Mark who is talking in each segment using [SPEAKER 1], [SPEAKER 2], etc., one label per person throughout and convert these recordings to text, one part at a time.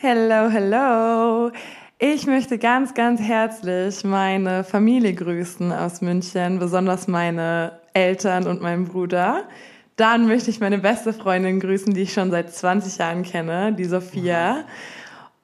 [SPEAKER 1] Hello, hello. Ich möchte ganz, ganz herzlich meine Familie grüßen aus München, besonders meine Eltern und meinen Bruder. Dann möchte ich meine beste Freundin grüßen, die ich schon seit 20 Jahren kenne, die Sophia.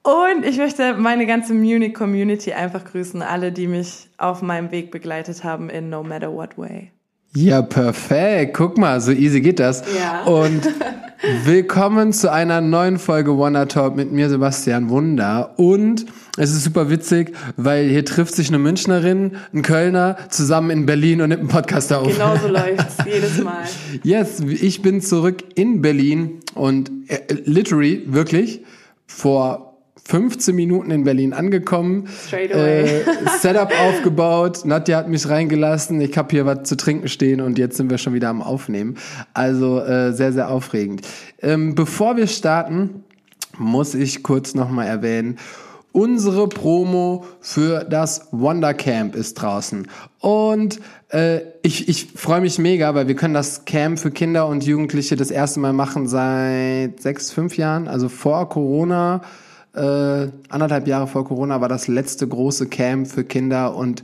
[SPEAKER 1] Und ich möchte meine ganze Munich-Community einfach grüßen, alle, die mich auf meinem Weg begleitet haben in No Matter What Way.
[SPEAKER 2] Ja, perfekt. Guck mal, so easy geht das.
[SPEAKER 1] Ja.
[SPEAKER 2] Und willkommen zu einer neuen Folge Wonder Talk mit mir, Sebastian Wunder. Und es ist super witzig, weil hier trifft sich eine Münchnerin, ein Kölner zusammen in Berlin und nimmt einen Podcast auf.
[SPEAKER 1] Genau so läuft's jedes Mal.
[SPEAKER 2] Yes, ich bin zurück in Berlin und äh, literally, wirklich, vor 15 Minuten in Berlin angekommen. Äh, Setup aufgebaut. Nadja hat mich reingelassen. Ich habe hier was zu trinken stehen und jetzt sind wir schon wieder am Aufnehmen. Also äh, sehr, sehr aufregend. Ähm, bevor wir starten, muss ich kurz nochmal erwähnen, Unsere Promo für das Wonder Camp ist draußen. Und äh, ich, ich freue mich mega, weil wir können das Camp für Kinder und Jugendliche das erste Mal machen seit sechs, fünf Jahren, also vor Corona äh, anderthalb Jahre vor Corona war das letzte große Camp für Kinder und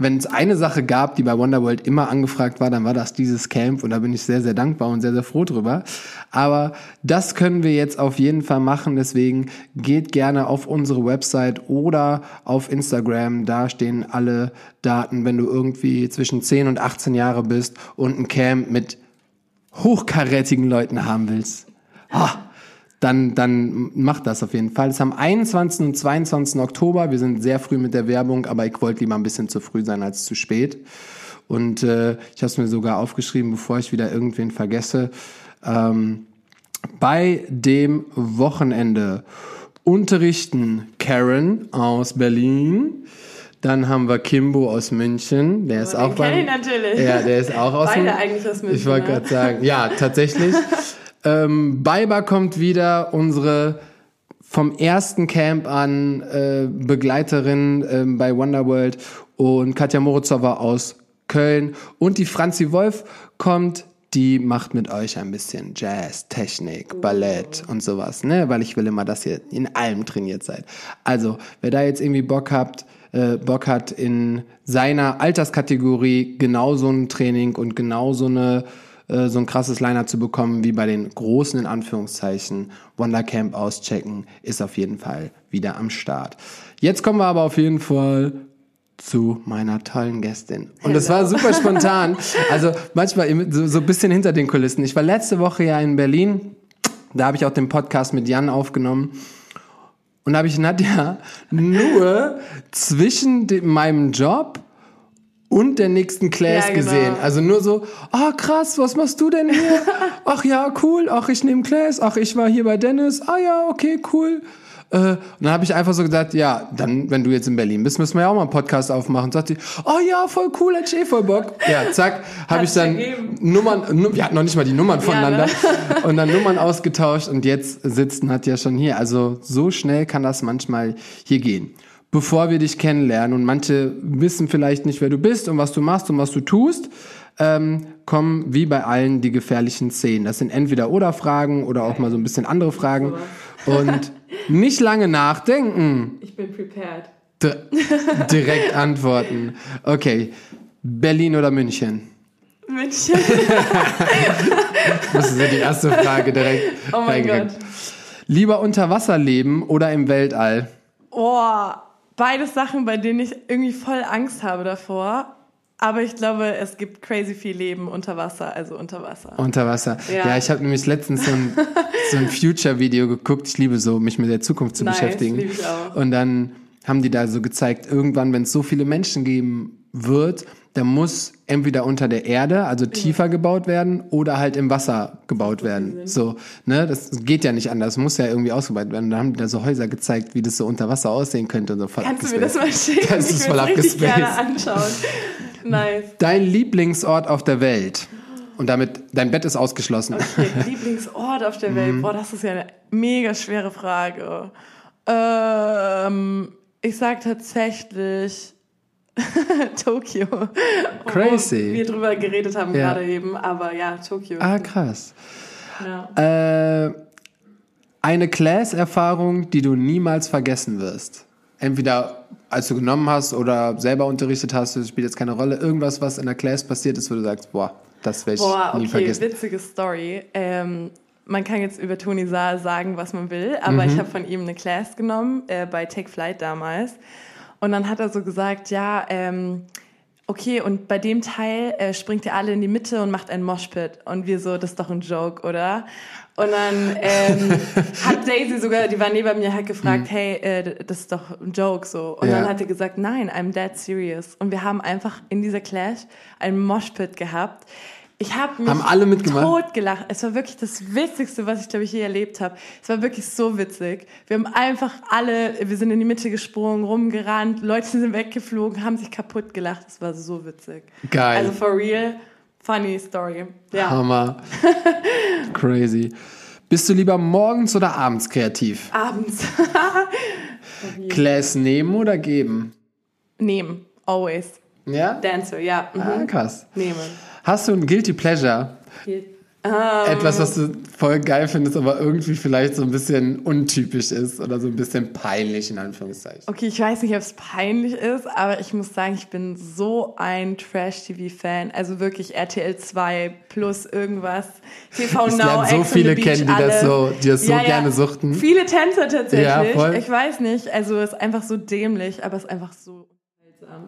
[SPEAKER 2] wenn es eine Sache gab, die bei Wonderworld immer angefragt war, dann war das dieses Camp und da bin ich sehr, sehr dankbar und sehr, sehr froh drüber. Aber das können wir jetzt auf jeden Fall machen, deswegen geht gerne auf unsere Website oder auf Instagram, da stehen alle Daten, wenn du irgendwie zwischen 10 und 18 Jahre bist und ein Camp mit hochkarätigen Leuten haben willst. Oh, dann, dann macht das auf jeden Fall. Es ist am 21. und 22. Oktober. Wir sind sehr früh mit der Werbung, aber ich wollte lieber ein bisschen zu früh sein als zu spät. Und äh, ich habe es mir sogar aufgeschrieben, bevor ich wieder irgendwen vergesse. Ähm, bei dem Wochenende unterrichten Karen aus Berlin. Dann haben wir Kimbo aus München. Der ist
[SPEAKER 1] den
[SPEAKER 2] auch
[SPEAKER 1] ich natürlich.
[SPEAKER 2] Ja, der ist auch aus
[SPEAKER 1] Beide
[SPEAKER 2] Mün-
[SPEAKER 1] eigentlich aus München,
[SPEAKER 2] Ich wollte gerade sagen, ja, tatsächlich. ähm, Baiba kommt wieder, unsere vom ersten Camp an äh, Begleiterin ähm, bei Wonderworld und Katja Morozowa aus Köln und die Franzi Wolf kommt, die macht mit euch ein bisschen Jazz, Technik, Ballett und sowas, ne? Weil ich will immer, dass ihr in allem trainiert seid. Also, wer da jetzt irgendwie Bock habt, äh, Bock hat in seiner Alterskategorie genau so ein Training und genau so eine äh, so ein krasses Liner zu bekommen wie bei den großen in Anführungszeichen Wondercamp auschecken, ist auf jeden Fall wieder am Start. Jetzt kommen wir aber auf jeden Fall zu meiner tollen Gästin. Und das war super spontan. Also manchmal so, so ein bisschen hinter den Kulissen. Ich war letzte Woche ja in Berlin. Da habe ich auch den Podcast mit Jan aufgenommen. Und da habe ich Nadja nur zwischen dem, meinem Job und der nächsten Class
[SPEAKER 1] Ja, genau.
[SPEAKER 2] gesehen. Also nur so, ah krass, was machst du denn hier? Ach ja, cool. Ach, ich nehme Class. Ach, ich war hier bei Dennis. Ah ja, okay, cool. Äh, und dann habe ich einfach so gesagt, ja, dann, wenn du jetzt in Berlin bist, müssen wir ja auch mal einen Podcast aufmachen. Sagt sie, oh ja, voll cool, hätte ich eh voll Bock. Ja, zack, habe ich dann
[SPEAKER 1] ergeben.
[SPEAKER 2] Nummern, nu- wir hatten noch nicht mal die Nummern voneinander
[SPEAKER 1] ne?
[SPEAKER 2] und dann Nummern ausgetauscht und jetzt sitzt Nadja schon hier. Also so schnell kann das manchmal hier gehen. Bevor wir dich kennenlernen und manche wissen vielleicht nicht, wer du bist und was du machst und was du tust, ähm, kommen wie bei allen die gefährlichen Szenen. Das sind entweder oder Fragen oder auch mal so ein bisschen andere Fragen und nicht lange nachdenken,
[SPEAKER 1] Ich bin prepared.
[SPEAKER 2] D direkt antworten. Okay, Berlin oder München?
[SPEAKER 1] München.
[SPEAKER 2] Das ist ja die erste Frage direkt.
[SPEAKER 1] Oh mein. Gott.
[SPEAKER 2] Lieber unter Wasser leben oder im Weltall?
[SPEAKER 1] Oh, beides Sachen, bei denen ich irgendwie voll Angst habe davor. Aber ich glaube, es gibt crazy viel Leben unter Wasser, also unter Wasser.
[SPEAKER 2] Unter Wasser. Ja,
[SPEAKER 1] Ja.
[SPEAKER 2] ich habe nämlich letztens so ein, so ein Future-Video geguckt. Ich liebe so, mich mit der Zukunft zu
[SPEAKER 1] Nice,
[SPEAKER 2] beschäftigen.
[SPEAKER 1] liebe ich auch.
[SPEAKER 2] Und dann haben die da so gezeigt, irgendwann, wenn es so viele Menschen geben wird, dann muss entweder unter der Erde, also tiefer gebaut werden, oder halt im Wasser gebaut werden. So, ne, das geht ja nicht anders, muss ja irgendwie ausgebaut werden. Da haben die da so Häuser gezeigt, wie das so unter Wasser aussehen könnte und so voll
[SPEAKER 1] Kannst du mir das
[SPEAKER 2] abgespaced.
[SPEAKER 1] mal schicken?
[SPEAKER 2] Das ist
[SPEAKER 1] ich
[SPEAKER 2] voll abgespaced.
[SPEAKER 1] gerne anschauen. Nice.
[SPEAKER 2] Dein Lieblingsort auf der Welt. Und damit, dein Bett ist ausgeschlossen.
[SPEAKER 1] Okay, Lieblingsort auf der
[SPEAKER 2] Mhm.
[SPEAKER 1] Welt. Boah, das ist ja eine mega schwere Frage. Ähm, ich sag tatsächlich Tokio.
[SPEAKER 2] Crazy.
[SPEAKER 1] Wo wir drüber geredet haben
[SPEAKER 2] Ja.
[SPEAKER 1] gerade eben, aber ja, Tokio.
[SPEAKER 2] Ah, krass.
[SPEAKER 1] Ja.
[SPEAKER 2] Äh, Eine Class-Erfahrung, die du niemals vergessen wirst. Entweder als du genommen hast oder selber unterrichtet hast, das spielt jetzt keine Rolle. Irgendwas, was in der Class passiert ist, wo du sagst, boah, das werde ich
[SPEAKER 1] Boah,
[SPEAKER 2] nie
[SPEAKER 1] okay,
[SPEAKER 2] vergessen.
[SPEAKER 1] witzige Story. Ähm, man kann jetzt über Toni Saar sagen, was man will, aber
[SPEAKER 2] Mhm.
[SPEAKER 1] ich habe von ihm eine Class genommen, äh, bei Take Flight damals. Und dann hat er so gesagt, ja, ähm, okay, und bei dem Teil äh, springt ihr alle in die Mitte und macht einen Moshpit. Und wir so, das ist doch ein Joke, oder? Und dann ähm, hat Daisy sogar, die war neben mir, hat gefragt, hey, äh, das ist doch ein Joke, so. Und
[SPEAKER 2] Mhm. Ja.
[SPEAKER 1] dann hat er gesagt, nein, I'm dead serious. Und wir haben einfach in dieser Clash einen Moshpit gehabt. Ich habe mich
[SPEAKER 2] Haben alle mitgemacht?
[SPEAKER 1] tot gelacht. Es war wirklich das Witzigste, was ich, glaube ich, je erlebt habe. Es war wirklich so witzig. Wir haben einfach alle, wir sind in die Mitte gesprungen, rumgerannt, Leute sind weggeflogen, haben sich kaputt gelacht. Es war so witzig.
[SPEAKER 2] Geil.
[SPEAKER 1] Also for real, funny story. Ja.
[SPEAKER 2] Hammer. Crazy. Bist du lieber morgens oder abends kreativ?
[SPEAKER 1] Abends.
[SPEAKER 2] Class nehmen oder geben?
[SPEAKER 1] Nehmen. Always.
[SPEAKER 2] Ja?
[SPEAKER 1] Dancer, ja. Mhm.
[SPEAKER 2] Ah, krass.
[SPEAKER 1] Nehmen.
[SPEAKER 2] Hast du ein Guilty Pleasure? Etwas, was du voll geil findest, aber irgendwie vielleicht so ein bisschen untypisch ist oder so ein bisschen peinlich in Anführungszeichen.
[SPEAKER 1] Okay, ich weiß nicht, ob es peinlich ist, aber ich muss sagen, ich bin so ein Trash-TV-Fan. Also wirklich RTL 2 plus irgendwas. TV
[SPEAKER 2] Ich
[SPEAKER 1] Now,
[SPEAKER 2] so
[SPEAKER 1] Ex
[SPEAKER 2] viele
[SPEAKER 1] Beach,
[SPEAKER 2] kennen, die das so- die das so gerne suchten.
[SPEAKER 1] Viele Tänzer tatsächlich.
[SPEAKER 2] Ja.
[SPEAKER 1] Ich weiß nicht, also es ist einfach so dämlich, aber es ist einfach so.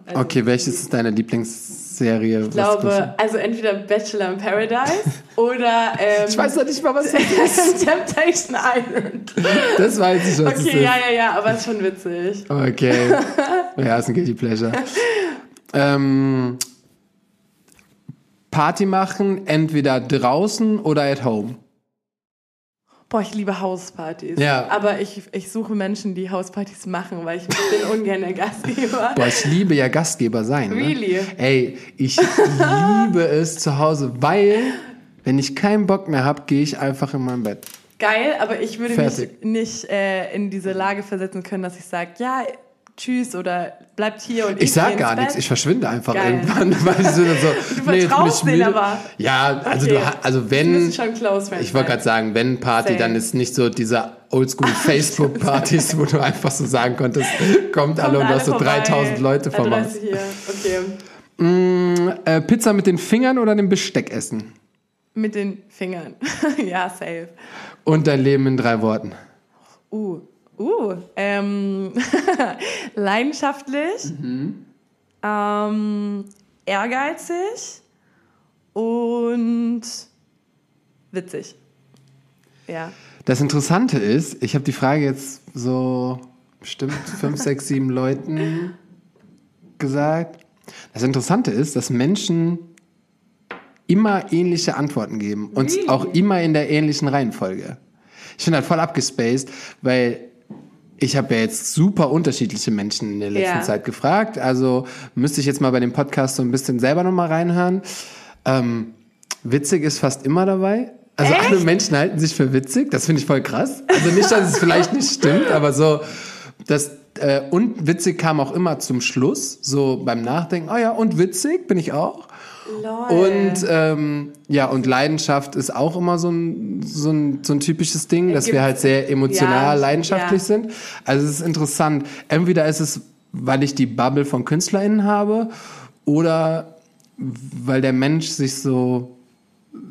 [SPEAKER 1] Also
[SPEAKER 2] Okay, welches ist deine Lieblingsserie?
[SPEAKER 1] Ich glaube, also entweder Bachelor in Paradise oder ähm,
[SPEAKER 2] ich weiß doch nicht mal, was das ist.
[SPEAKER 1] Temptation Island.
[SPEAKER 2] Das weiß ich, es
[SPEAKER 1] Okay, ja, ja, ja, aber es ist schon witzig.
[SPEAKER 2] Okay. Ja, ist ein Guilty Pleasure. ähm, Party machen, entweder draußen oder at home.
[SPEAKER 1] Boah, ich liebe Hauspartys.
[SPEAKER 2] Ja.
[SPEAKER 1] Aber ich, ich suche Menschen, die Hauspartys machen, weil ich bin ungern der Gastgeber.
[SPEAKER 2] Boah, ich liebe ja Gastgeber sein. Ne?
[SPEAKER 1] Really?
[SPEAKER 2] Ey, ich liebe es zu Hause, weil, wenn ich keinen Bock mehr habe, gehe ich einfach in mein Bett.
[SPEAKER 1] Geil, aber ich würde
[SPEAKER 2] Fertig.
[SPEAKER 1] mich nicht äh, in diese Lage versetzen können, dass ich sage, ja, tschüss oder bleibt hier und ich,
[SPEAKER 2] Ich sag gar nichts, ich verschwinde einfach
[SPEAKER 1] Geil.
[SPEAKER 2] irgendwann, weil ich so,
[SPEAKER 1] Du
[SPEAKER 2] nee,
[SPEAKER 1] vertraust
[SPEAKER 2] müde.
[SPEAKER 1] aber.
[SPEAKER 2] Ja, also
[SPEAKER 1] Okay.
[SPEAKER 2] du ha- also wenn
[SPEAKER 1] close friends
[SPEAKER 2] ich wollte gerade sagen, wenn Party,
[SPEAKER 1] Same.
[SPEAKER 2] dann ist nicht so diese oldschool Facebook Partys, wo du einfach so sagen konntest, kommt alle und du hast so
[SPEAKER 1] vorbei.
[SPEAKER 2] 3000 Leute vor
[SPEAKER 1] Adresse hier. Okay.
[SPEAKER 2] Mm, äh, Pizza mit den Fingern oder dem Besteck essen?
[SPEAKER 1] Mit den Fingern. ja, safe.
[SPEAKER 2] Und dein Leben in drei Worten.
[SPEAKER 1] Uh, uh, ähm, leidenschaftlich,
[SPEAKER 2] Mhm.
[SPEAKER 1] ähm, ehrgeizig und witzig. Ja.
[SPEAKER 2] Das Interessante ist, ich habe die Frage jetzt so bestimmt fünf, sechs, sieben Leuten gesagt. Das Interessante ist, dass Menschen immer ähnliche Antworten geben und
[SPEAKER 1] Really?
[SPEAKER 2] auch immer in der ähnlichen Reihenfolge. Ich bin halt voll abgespaced, weil ich habe ja jetzt super unterschiedliche Menschen in der letzten
[SPEAKER 1] Ja.
[SPEAKER 2] Zeit gefragt. Also müsste ich jetzt mal bei dem Podcast so ein bisschen selber nochmal reinhören. Ähm, witzig ist fast immer dabei. Also alle Menschen halten sich für witzig. Das finde ich voll krass. Also nicht, dass es vielleicht nicht stimmt, aber so, das äh, und witzig kam auch immer zum Schluss, so beim Nachdenken. Oh ja, und witzig bin ich auch.
[SPEAKER 1] Lol.
[SPEAKER 2] Und ähm, ja, und Leidenschaft ist auch immer so ein, so ein, so ein typisches Ding, dass wir
[SPEAKER 1] Gibt's-
[SPEAKER 2] halt sehr emotional,
[SPEAKER 1] Ja,
[SPEAKER 2] leidenschaftlich
[SPEAKER 1] ja.
[SPEAKER 2] sind. Also es ist interessant. Entweder ist es, weil ich die Bubble von KünstlerInnen habe oder weil der Mensch sich so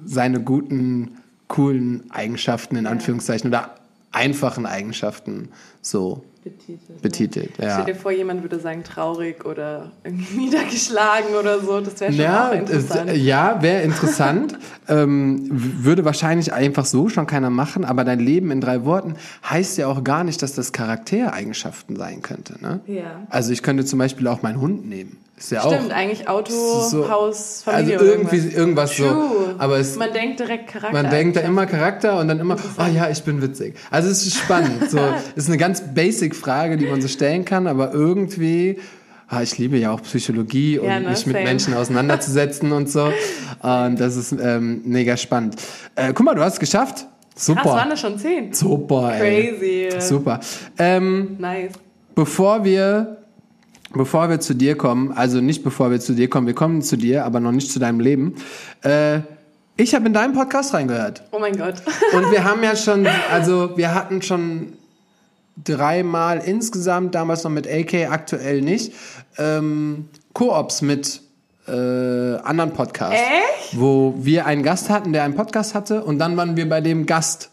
[SPEAKER 2] seine guten, coolen Eigenschaften in Anführungszeichen oder einfachen Eigenschaften so
[SPEAKER 1] betitelt.
[SPEAKER 2] betitelt.
[SPEAKER 1] Stell
[SPEAKER 2] Ja.
[SPEAKER 1] dir vor, jemand würde sagen traurig oder irgendwie niedergeschlagen oder so. Das wäre schon
[SPEAKER 2] Ja,
[SPEAKER 1] auch interessant.
[SPEAKER 2] es- ja wäre interessant. ähm, würde wahrscheinlich einfach so schon keiner machen, aber dein Leben in drei Worten heißt ja auch gar nicht, dass das Charaktereigenschaften sein könnte. Ne?
[SPEAKER 1] Ja.
[SPEAKER 2] Also ich könnte zum Beispiel auch meinen Hund nehmen. Ist ja
[SPEAKER 1] Stimmt,
[SPEAKER 2] auch.
[SPEAKER 1] eigentlich Auto,
[SPEAKER 2] so-
[SPEAKER 1] Haus,
[SPEAKER 2] Also
[SPEAKER 1] Familie oder
[SPEAKER 2] irgendwie irgendwas so.
[SPEAKER 1] True.
[SPEAKER 2] Aber es,
[SPEAKER 1] man denkt direkt Charakter.
[SPEAKER 2] man denkt da immer Charakter und dann immer, oh ja, ich bin witzig. Also es ist spannend. So, ist eine ganz basic Frage, die man so stellen kann, aber irgendwie, ah, ich liebe ja auch Psychologie und
[SPEAKER 1] Ja, ne,
[SPEAKER 2] mich mit
[SPEAKER 1] same.
[SPEAKER 2] Menschen auseinanderzusetzen und so. Und das ist ähm, mega spannend. Äh, guck mal, du hast es geschafft. Super.
[SPEAKER 1] Krass, waren das schon zehn?
[SPEAKER 2] Super, ey.
[SPEAKER 1] Crazy.
[SPEAKER 2] Super. Ähm,
[SPEAKER 1] Nice.
[SPEAKER 2] bevor wir bevor wir zu dir kommen, also nicht bevor wir zu dir kommen, wir kommen zu dir, aber noch nicht zu deinem Leben. Äh, Ich habe in deinen Podcast reingehört.
[SPEAKER 1] Oh mein Gott.
[SPEAKER 2] Und wir haben ja schon, also wir hatten schon dreimal insgesamt, damals noch mit AK, aktuell nicht, ähm, Koops mit äh, anderen Podcasts.
[SPEAKER 1] Echt?
[SPEAKER 2] Wo wir einen Gast hatten, der einen Podcast hatte und dann waren wir bei dem Gast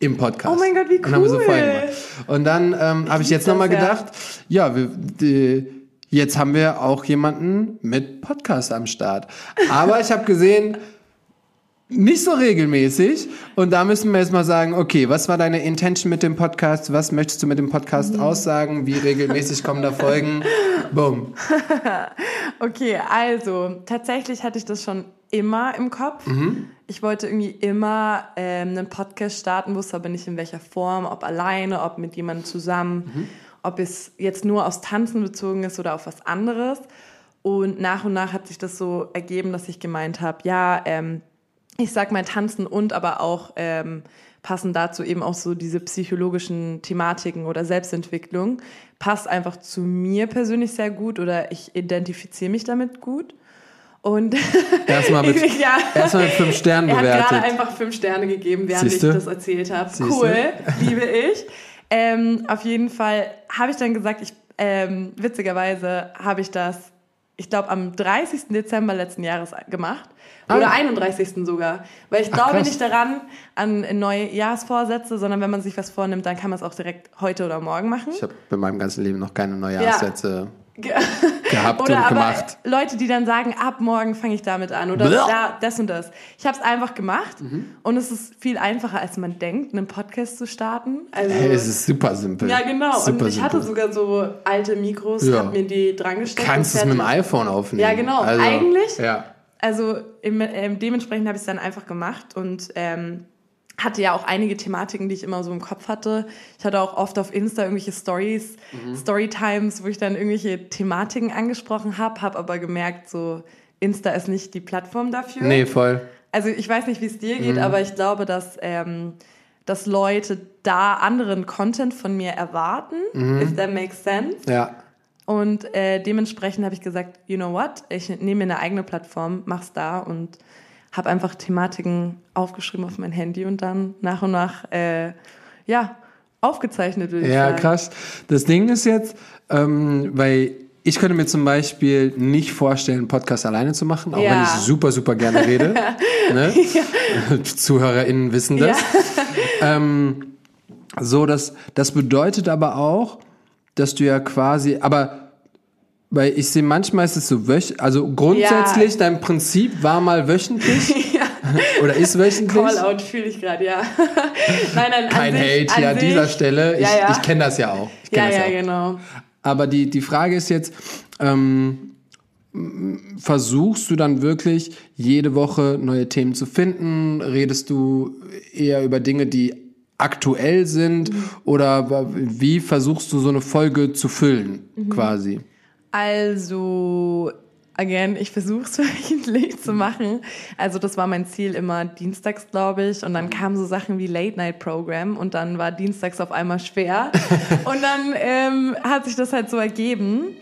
[SPEAKER 2] im Podcast.
[SPEAKER 1] Oh mein Gott, wie
[SPEAKER 2] Und haben wir so
[SPEAKER 1] cool.
[SPEAKER 2] Folgen gemacht. Und dann ähm, habe ich jetzt nochmal
[SPEAKER 1] ja.
[SPEAKER 2] gedacht, ja, wir, die, jetzt haben wir auch jemanden mit Podcast am Start. Aber ich habe gesehen, nicht so regelmäßig. Und da müssen wir jetzt mal sagen, okay, was war deine Intention mit dem Podcast? Was möchtest du mit dem Podcast aussagen? Wie regelmäßig kommen da Folgen? Boom.
[SPEAKER 1] Okay, also tatsächlich hatte ich das schon immer im Kopf. Ich wollte irgendwie immer ähm, einen Podcast starten, wusste aber nicht in welcher Form, ob alleine, ob mit jemandem zusammen, ob es jetzt nur aufs Tanzen bezogen ist oder auf was anderes. Und nach und nach hat sich das so ergeben, dass ich gemeint habe, ja, ähm, ich sag mal Tanzen und aber auch ähm, passen dazu eben auch so diese psychologischen Thematiken oder Selbstentwicklung. Passt einfach zu mir persönlich sehr gut oder ich identifiziere mich damit gut. Und
[SPEAKER 2] Erstmal mit,
[SPEAKER 1] Ich- ja.
[SPEAKER 2] erstmal mit fünf Sternen
[SPEAKER 1] er hat gerade
[SPEAKER 2] bewertet.
[SPEAKER 1] einfach fünf Sterne gegeben, während
[SPEAKER 2] Siehste?
[SPEAKER 1] ich das erzählt habe.
[SPEAKER 2] Siehste?
[SPEAKER 1] Cool, liebe ich. Ähm, auf jeden Fall habe ich dann gesagt, ich, ähm, witzigerweise habe ich das, ich glaube, am 30. Dezember letzten Jahres gemacht.
[SPEAKER 2] Ah.
[SPEAKER 1] Oder 31. sogar. Weil ich glaube
[SPEAKER 2] krass.
[SPEAKER 1] nicht daran, an Neujahrsvorsätze, sondern wenn man sich was vornimmt, dann kann man es auch direkt heute oder morgen machen.
[SPEAKER 2] Ich habe in meinem ganzen Leben noch keine Neujahrssätze
[SPEAKER 1] Ge-
[SPEAKER 2] gehabt
[SPEAKER 1] Oder
[SPEAKER 2] und
[SPEAKER 1] aber
[SPEAKER 2] gemacht.
[SPEAKER 1] Leute, die dann sagen, ab morgen fange ich damit an oder da, das und das. Ich habe es einfach gemacht
[SPEAKER 2] Mhm.
[SPEAKER 1] und es ist viel einfacher, als man denkt, einen Podcast zu starten. Also,
[SPEAKER 2] Hey, es ist super simpel.
[SPEAKER 1] ja, genau.
[SPEAKER 2] Super
[SPEAKER 1] und ich hatte
[SPEAKER 2] simpel.
[SPEAKER 1] sogar so alte Mikros,
[SPEAKER 2] Ja.
[SPEAKER 1] hab mir die dran gesteckt.
[SPEAKER 2] Kannst
[SPEAKER 1] und
[SPEAKER 2] es mit dem iPhone aufnehmen.
[SPEAKER 1] Ja, genau. Eigentlich-
[SPEAKER 2] Ja.
[SPEAKER 1] Also im, ähm, dementsprechend habe ich es dann einfach gemacht und ähm, hatte ja auch einige Thematiken, die ich immer so im Kopf hatte. Ich hatte auch oft auf Insta irgendwelche Stories,
[SPEAKER 2] Mhm.
[SPEAKER 1] Storytimes, wo ich dann irgendwelche Thematiken angesprochen habe, habe aber gemerkt, so Insta ist nicht die Plattform dafür.
[SPEAKER 2] Nee, voll.
[SPEAKER 1] Also ich weiß nicht, wie es dir
[SPEAKER 2] Mhm.
[SPEAKER 1] geht, aber ich glaube, dass, ähm, dass Leute da anderen Content von mir erwarten,
[SPEAKER 2] Mhm.
[SPEAKER 1] if that makes sense.
[SPEAKER 2] Ja.
[SPEAKER 1] Und äh, dementsprechend habe ich gesagt, you know what, ich nehme mir eine eigene Plattform, mach's da und habe einfach Thematiken aufgeschrieben auf mein Handy und dann nach und nach, äh, ja, aufgezeichnet, würde ich
[SPEAKER 2] Ja,
[SPEAKER 1] sagen.
[SPEAKER 2] krass. Das Ding ist jetzt, ähm, weil ich könnte mir zum Beispiel nicht vorstellen, einen Podcast alleine zu machen, auch
[SPEAKER 1] Ja.
[SPEAKER 2] wenn ich super, super gerne rede. ne? ZuhörerInnen wissen das. ähm, so, das, das bedeutet aber auch, dass du ja quasi, aber weil ich sehe manchmal ist es so wöch, also grundsätzlich dein Prinzip war mal wöchentlich oder ist wöchentlich.
[SPEAKER 1] Call-out fühle ich gerade, ja. nein, nein,
[SPEAKER 2] Kein Hate hier an
[SPEAKER 1] sich,
[SPEAKER 2] dieser Stelle. Ich,
[SPEAKER 1] Ja, ja.
[SPEAKER 2] ich kenne das ja auch. Ich
[SPEAKER 1] Ja,
[SPEAKER 2] das
[SPEAKER 1] ja,
[SPEAKER 2] auch.
[SPEAKER 1] genau.
[SPEAKER 2] Aber die, die Frage ist jetzt, ähm, versuchst du dann wirklich jede Woche neue Themen zu finden? Redest du eher über Dinge, die aktuell sind? Oder wa- wie versuchst du so eine Folge zu füllen, quasi?
[SPEAKER 1] Also, again, ich versuche es wöchentlich zu machen. Also das war mein Ziel immer dienstags, glaube ich. Und dann kamen so Sachen wie Late Night Program und dann war dienstags auf einmal schwer. und dann ähm, hat sich das halt so ergeben.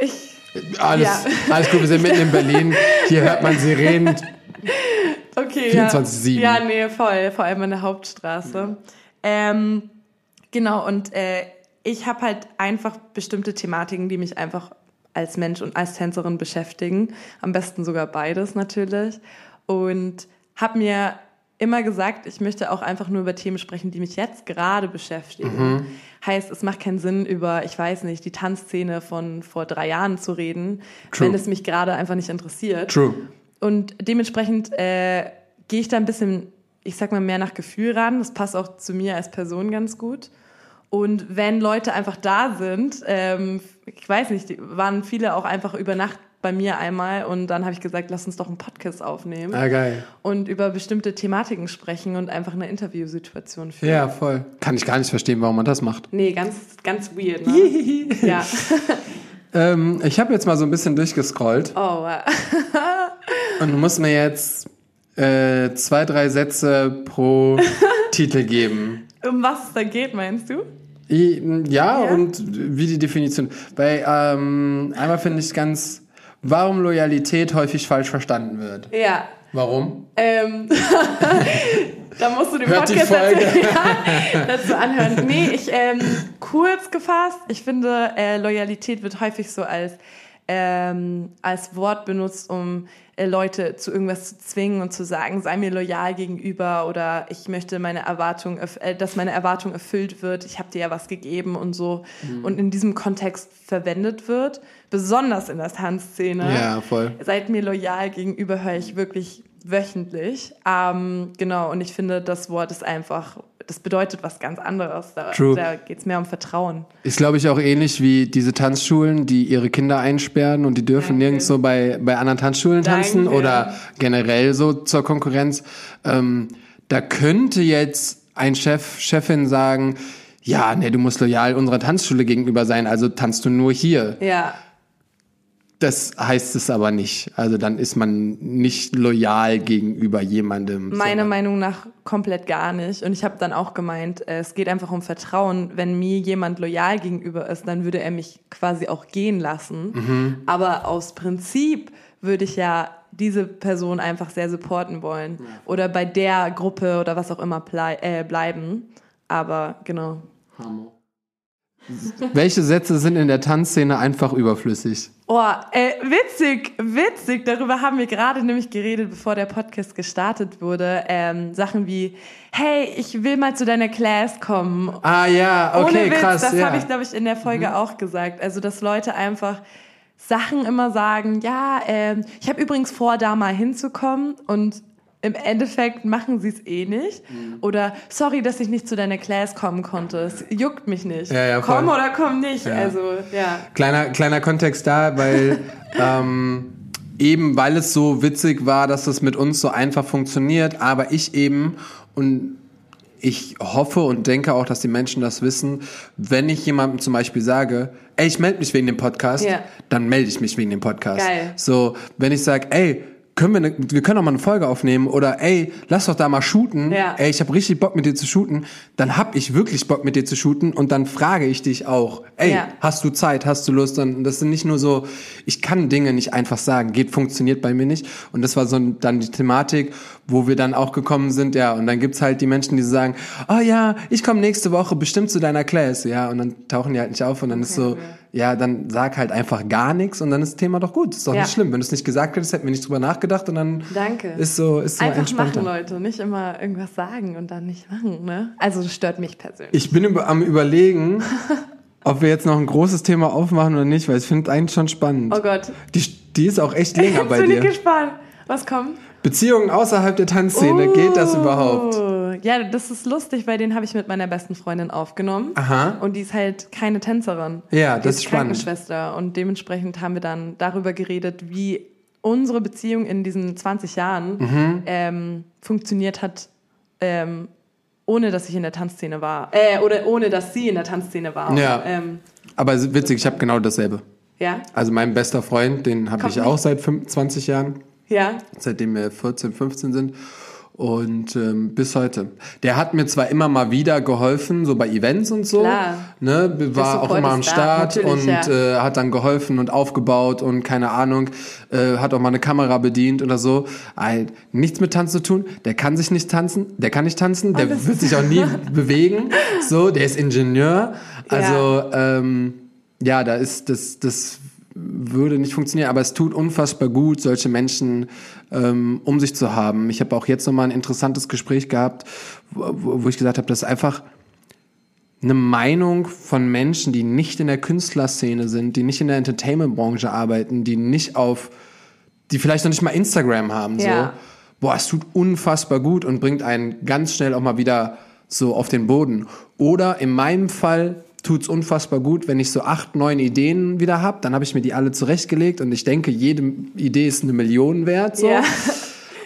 [SPEAKER 1] Ich
[SPEAKER 2] Alles,
[SPEAKER 1] Ja.
[SPEAKER 2] alles gut, wir sind mitten in Berlin. Hier hört man Sirenen.
[SPEAKER 1] Okay,
[SPEAKER 2] 24/7.
[SPEAKER 1] Ja, ja, nee, voll, vor allem an der Hauptstraße. Ähm, genau, und äh, ich habe halt einfach bestimmte Thematiken, die mich einfach als Mensch und als Tänzerin beschäftigen. Am besten sogar beides natürlich. Und habe mir immer gesagt, ich möchte auch einfach nur über Themen sprechen, die mich jetzt gerade beschäftigen. Heißt, es macht keinen Sinn, über, ich weiß nicht, die Tanzszene von vor drei Jahren zu reden,
[SPEAKER 2] True.
[SPEAKER 1] wenn es mich gerade einfach nicht interessiert.
[SPEAKER 2] True.
[SPEAKER 1] Und dementsprechend äh, gehe ich da ein bisschen, ich sag mal, mehr nach Gefühl ran. Das passt auch zu mir als Person ganz gut. Und wenn Leute einfach da sind, ähm, ich weiß nicht, waren viele auch einfach über Nacht bei mir einmal und dann habe ich gesagt, lass uns doch einen Podcast aufnehmen
[SPEAKER 2] Ah, geil.
[SPEAKER 1] und über bestimmte Thematiken sprechen und einfach eine Interviewsituation führen.
[SPEAKER 2] Ja, voll. Kann ich gar nicht verstehen, warum man das macht.
[SPEAKER 1] Nee, ganz, ganz weird, ne? ja.
[SPEAKER 2] Ähm, ich habe jetzt mal so ein bisschen durchgescrollt.
[SPEAKER 1] Oh, wow.
[SPEAKER 2] Und du musst mir jetzt äh, zwei, drei Sätze pro Titel geben.
[SPEAKER 1] Um was es da geht, meinst du?
[SPEAKER 2] I- Ja,
[SPEAKER 1] Ja?
[SPEAKER 2] und wie die Definition. Weil ähm, einmal finde ich ganz, warum Loyalität häufig falsch verstanden wird.
[SPEAKER 1] Ja.
[SPEAKER 2] Warum?
[SPEAKER 1] Ähm, da musst du den
[SPEAKER 2] Hört
[SPEAKER 1] Podcast dazu, ja, dazu anhören. Nee, ich, ähm, kurz gefasst, ich finde, äh, Loyalität wird häufig so als, ähm, als Wort benutzt, um Leute zu irgendwas zu zwingen und zu sagen, sei mir loyal gegenüber oder ich möchte meine Erwartung, äh, dass meine Erwartung erfüllt wird, ich habe dir ja was gegeben und so.
[SPEAKER 2] Mhm.
[SPEAKER 1] Und in diesem Kontext verwendet wird, besonders in der Tanzszene
[SPEAKER 2] Ja, voll.
[SPEAKER 1] seid mir loyal gegenüber, höre ich wirklich wöchentlich. Ähm, genau, und ich finde, das Wort ist einfach, das bedeutet was ganz anderes. Da,
[SPEAKER 2] True.
[SPEAKER 1] da geht es mehr um Vertrauen.
[SPEAKER 2] Ist, glaube ich, auch ähnlich wie diese Tanzschulen, die ihre Kinder einsperren und die dürfen
[SPEAKER 1] Danke.
[SPEAKER 2] nirgendwo bei, bei anderen Tanzschulen tanzen
[SPEAKER 1] Danke.
[SPEAKER 2] oder generell so zur Konkurrenz. Ähm, da könnte jetzt ein Chef, Chefin sagen, ja, nee, du musst loyal unserer Tanzschule gegenüber sein, also tanzt du nur hier.
[SPEAKER 1] Ja,
[SPEAKER 2] Das heißt es aber nicht. Also dann ist man nicht loyal gegenüber jemandem.
[SPEAKER 1] meiner Meinung nach komplett gar nicht. Und ich habe dann auch gemeint, äh, es geht einfach um Vertrauen. Wenn mir jemand loyal gegenüber ist, dann würde er mich quasi auch gehen lassen.
[SPEAKER 2] Mhm.
[SPEAKER 1] Aber aus Prinzip würde ich ja diese Person einfach sehr supporten wollen. Oder bei der Gruppe oder was auch immer blei äh, bleiben. Aber genau.
[SPEAKER 2] Welche Sätze sind in der Tanzszene einfach überflüssig?
[SPEAKER 1] Oh, äh, witzig, witzig. Darüber haben wir gerade nämlich geredet, bevor der Podcast gestartet wurde. Ähm, Sachen wie, hey, ich will mal zu deiner Class kommen.
[SPEAKER 2] Ah ja, okay,
[SPEAKER 1] Ohne Witz,
[SPEAKER 2] krass.
[SPEAKER 1] das
[SPEAKER 2] ja. Mhm.
[SPEAKER 1] habe ich, glaube ich, in der Folge auch gesagt. Also, dass Leute einfach Sachen immer sagen, ja, ähm, ich habe übrigens vor, da mal hinzukommen und im Endeffekt machen sie es eh nicht.
[SPEAKER 2] Mhm.
[SPEAKER 1] Oder sorry, dass ich nicht zu deiner Class kommen konnte. Es juckt mich nicht.
[SPEAKER 2] Ja, ja,
[SPEAKER 1] komm oder komm nicht.
[SPEAKER 2] Ja.
[SPEAKER 1] Also, ja.
[SPEAKER 2] Kleiner, kleiner Kontext da, weil ähm, eben weil es so witzig war, dass es mit uns so einfach funktioniert, aber ich eben und ich hoffe und denke auch, dass die Menschen das wissen, wenn ich jemandem zum Beispiel sage, ey, ich melde mich wegen dem Podcast,
[SPEAKER 1] Ja.
[SPEAKER 2] dann melde ich mich wegen dem Podcast.
[SPEAKER 1] Geil.
[SPEAKER 2] So, wenn ich sage, ey, können wir, ne, wir können doch mal eine Folge aufnehmen oder ey, lass doch da mal shooten.
[SPEAKER 1] Ja.
[SPEAKER 2] Ey, ich habe richtig Bock mit dir zu shooten. Dann hab ich wirklich Bock mit dir zu shooten und dann frage ich dich auch, ey,
[SPEAKER 1] Ja.
[SPEAKER 2] hast du Zeit, hast du Lust? Und das sind nicht nur so, ich kann Dinge nicht einfach sagen, geht, funktioniert bei mir nicht. Und das war so dann die Thematik, wo wir dann auch gekommen sind, ja, und dann gibt's halt die Menschen, die sagen, oh ja, ich komme nächste Woche bestimmt zu deiner Class, ja, und dann tauchen die halt nicht auf und dann ist so, ja, dann sag halt einfach gar nichts und dann ist das Thema doch gut, ist doch
[SPEAKER 1] Ja.
[SPEAKER 2] nicht schlimm. Wenn du es nicht gesagt hättest, hätten wir nicht drüber nachgedacht und dann
[SPEAKER 1] Danke.
[SPEAKER 2] ist so, ist so
[SPEAKER 1] Einfach
[SPEAKER 2] entspannter.
[SPEAKER 1] machen, Leute. Nicht immer irgendwas sagen und dann nicht machen, ne? Also, das stört mich persönlich.
[SPEAKER 2] Ich bin über, am überlegen, ob wir jetzt noch ein großes Thema aufmachen oder nicht, weil ich finde es eigentlich schon spannend.
[SPEAKER 1] Oh Gott.
[SPEAKER 2] Die, die ist auch echt länger bei
[SPEAKER 1] bin ich
[SPEAKER 2] dir.
[SPEAKER 1] gespannt. Was kommt?
[SPEAKER 2] Beziehungen außerhalb der Tanzszene, geht das überhaupt?
[SPEAKER 1] Ja, das ist lustig, weil den habe ich mit meiner besten Freundin aufgenommen.
[SPEAKER 2] Aha.
[SPEAKER 1] Und die ist halt keine Tänzerin.
[SPEAKER 2] Ja,
[SPEAKER 1] die
[SPEAKER 2] das ist spannend.
[SPEAKER 1] Krankenschwester. Und dementsprechend haben wir dann darüber geredet, wie unsere Beziehung in diesen 20 Jahren
[SPEAKER 2] Mhm.
[SPEAKER 1] ähm, funktioniert hat, ähm, ohne dass ich in der Tanzszene war. Äh, oder ohne dass sie in der Tanzszene war.
[SPEAKER 2] Ja.
[SPEAKER 1] Ähm,
[SPEAKER 2] Aber witzig, ich habe genau dasselbe.
[SPEAKER 1] ja.
[SPEAKER 2] Also mein bester Freund, den habe ich auch seit 25 Jahren,
[SPEAKER 1] Ja.
[SPEAKER 2] seitdem wir 14, 15 sind. Und ähm, bis heute. Der hat mir zwar immer mal wieder geholfen, so bei Events und so.
[SPEAKER 1] Klar.
[SPEAKER 2] Ne, war auch immer am Start und
[SPEAKER 1] ja.
[SPEAKER 2] äh, hat dann geholfen und aufgebaut und keine Ahnung, äh, hat auch mal eine Kamera bedient oder so. Ein, nichts mit Tanzen zu tun. Der kann sich nicht tanzen, der kann nicht tanzen, der
[SPEAKER 1] das
[SPEAKER 2] wird sich auch nie bewegen. So, der ist Ingenieur. Also ähm, ja, da ist das, das würde nicht funktionieren, aber es tut unfassbar gut, solche Menschen ähm, um sich zu haben. Ich habe auch jetzt nochmal ein interessantes Gespräch gehabt, wo, wo ich gesagt habe, das ist einfach eine Meinung von Menschen, die nicht in der Künstlerszene sind, die nicht in der Entertainment-Branche arbeiten, die nicht auf, die vielleicht noch nicht mal Instagram haben, so.
[SPEAKER 1] Ja.
[SPEAKER 2] Boah, es tut unfassbar gut und bringt einen ganz schnell auch mal wieder so auf den Boden. Oder in meinem Fall tut's unfassbar gut, wenn ich so acht, neun Ideen wieder hab, dann habe ich mir die alle zurechtgelegt und ich denke, jede Idee ist eine Million wert, so.
[SPEAKER 1] Ja.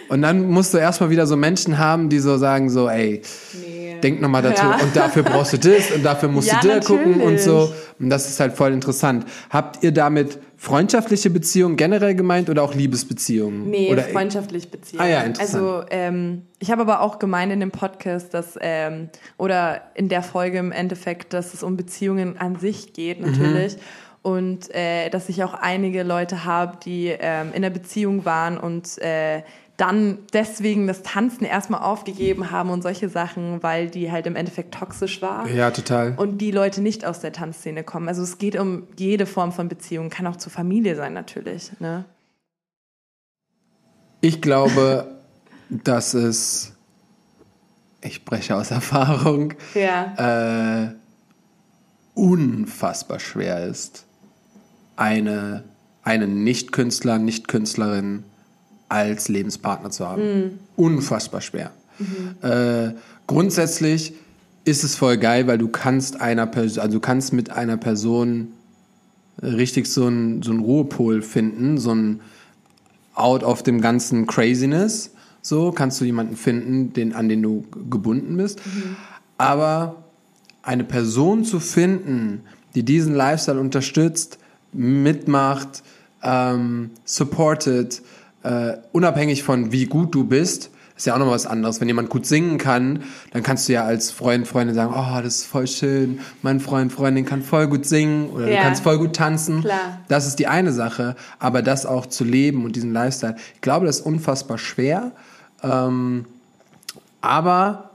[SPEAKER 2] Und dann musst du erstmal wieder so Menschen haben, die so sagen so, ey,
[SPEAKER 1] Nee.
[SPEAKER 2] denk nochmal dazu
[SPEAKER 1] Ja.
[SPEAKER 2] und dafür brauchst du das und dafür musst
[SPEAKER 1] Ja,
[SPEAKER 2] du dir gucken und so. Und das ist halt voll interessant. Habt ihr damit freundschaftliche Beziehungen generell gemeint oder auch Liebesbeziehungen?
[SPEAKER 1] Nee,
[SPEAKER 2] oder
[SPEAKER 1] freundschaftlich beziehen.
[SPEAKER 2] Ah ja, interessant.
[SPEAKER 1] Also ähm, ich habe aber auch gemeint in dem Podcast, dass ähm, oder in der Folge im Endeffekt, dass es um Beziehungen an sich geht
[SPEAKER 2] Mhm.
[SPEAKER 1] natürlich. Und äh, dass ich auch einige Leute habe, die ähm, in der Beziehung waren und äh, dann deswegen das Tanzen erstmal aufgegeben haben und solche Sachen, weil die halt im Endeffekt toxisch war.
[SPEAKER 2] Ja, total.
[SPEAKER 1] Und die Leute nicht aus der Tanzszene kommen. Also es geht um jede Form von Beziehung, kann auch zur Familie sein natürlich. Ne?
[SPEAKER 2] Ich glaube, dass es, ich spreche aus Erfahrung,
[SPEAKER 1] ja.
[SPEAKER 2] äh, unfassbar schwer ist, eine, einen Nicht-Künstler, Nicht-Künstlerin als Lebenspartner zu haben. Mhm. Unfassbar schwer. Mhm. Äh, grundsätzlich ist es voll geil, weil du kannst einer Person, also du kannst mit einer Person richtig so einen so Ruhepol finden, so ein out of dem ganzen Craziness. So kannst du jemanden finden, den, an den du gebunden bist. Mhm. Aber eine Person zu finden, die diesen Lifestyle unterstützt, mitmacht, ähm, supportet, äh, unabhängig von wie gut du bist, ist ja auch noch was anderes. Wenn jemand gut singen kann, dann kannst du ja als Freund, Freundin sagen, oh, das ist voll schön, mein Freund, Freundin kann voll gut singen oder ja. du kannst voll gut tanzen.
[SPEAKER 1] Klar.
[SPEAKER 2] Das ist die eine Sache, aber das auch zu leben und diesen Lifestyle, ich glaube, das ist unfassbar schwer. Ähm, aber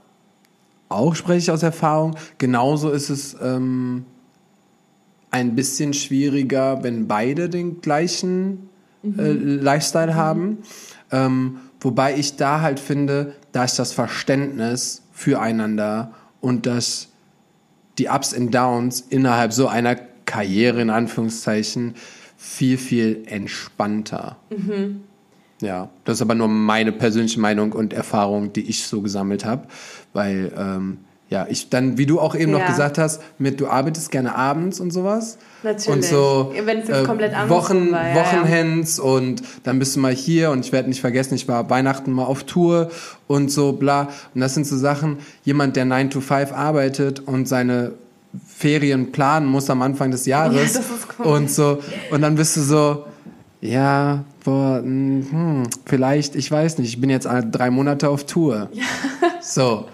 [SPEAKER 2] auch spreche ich aus Erfahrung, genauso ist es ähm, ein bisschen schwieriger, wenn beide den gleichen mhm. äh, Lifestyle mhm. haben. Ähm, Wobei ich da halt finde, da ist das Verständnis füreinander und dass die Ups und Downs innerhalb so einer Karriere in Anführungszeichen viel, viel entspannter. Mhm. Ja, das ist aber nur meine persönliche Meinung und Erfahrung, die ich so gesammelt habe, weil ähm, ja, ich dann, wie du auch eben ja. noch gesagt hast, mit du arbeitest gerne abends und sowas.
[SPEAKER 1] Natürlich.
[SPEAKER 2] Und so
[SPEAKER 1] Wenn es jetzt
[SPEAKER 2] äh,
[SPEAKER 1] komplett
[SPEAKER 2] Wochen,
[SPEAKER 1] war, ja,
[SPEAKER 2] Wochenends ja. und dann bist du mal hier und ich werde nicht vergessen, ich war Weihnachten mal auf Tour und so bla. Und das sind so Sachen, jemand, der 9 to 5 arbeitet und seine Ferien planen muss am Anfang des Jahres. Ja,
[SPEAKER 1] das ist cool.
[SPEAKER 2] Und so, und dann bist du so, ja, boah, hm, vielleicht, ich weiß nicht, ich bin jetzt drei Monate auf Tour. Ja. So.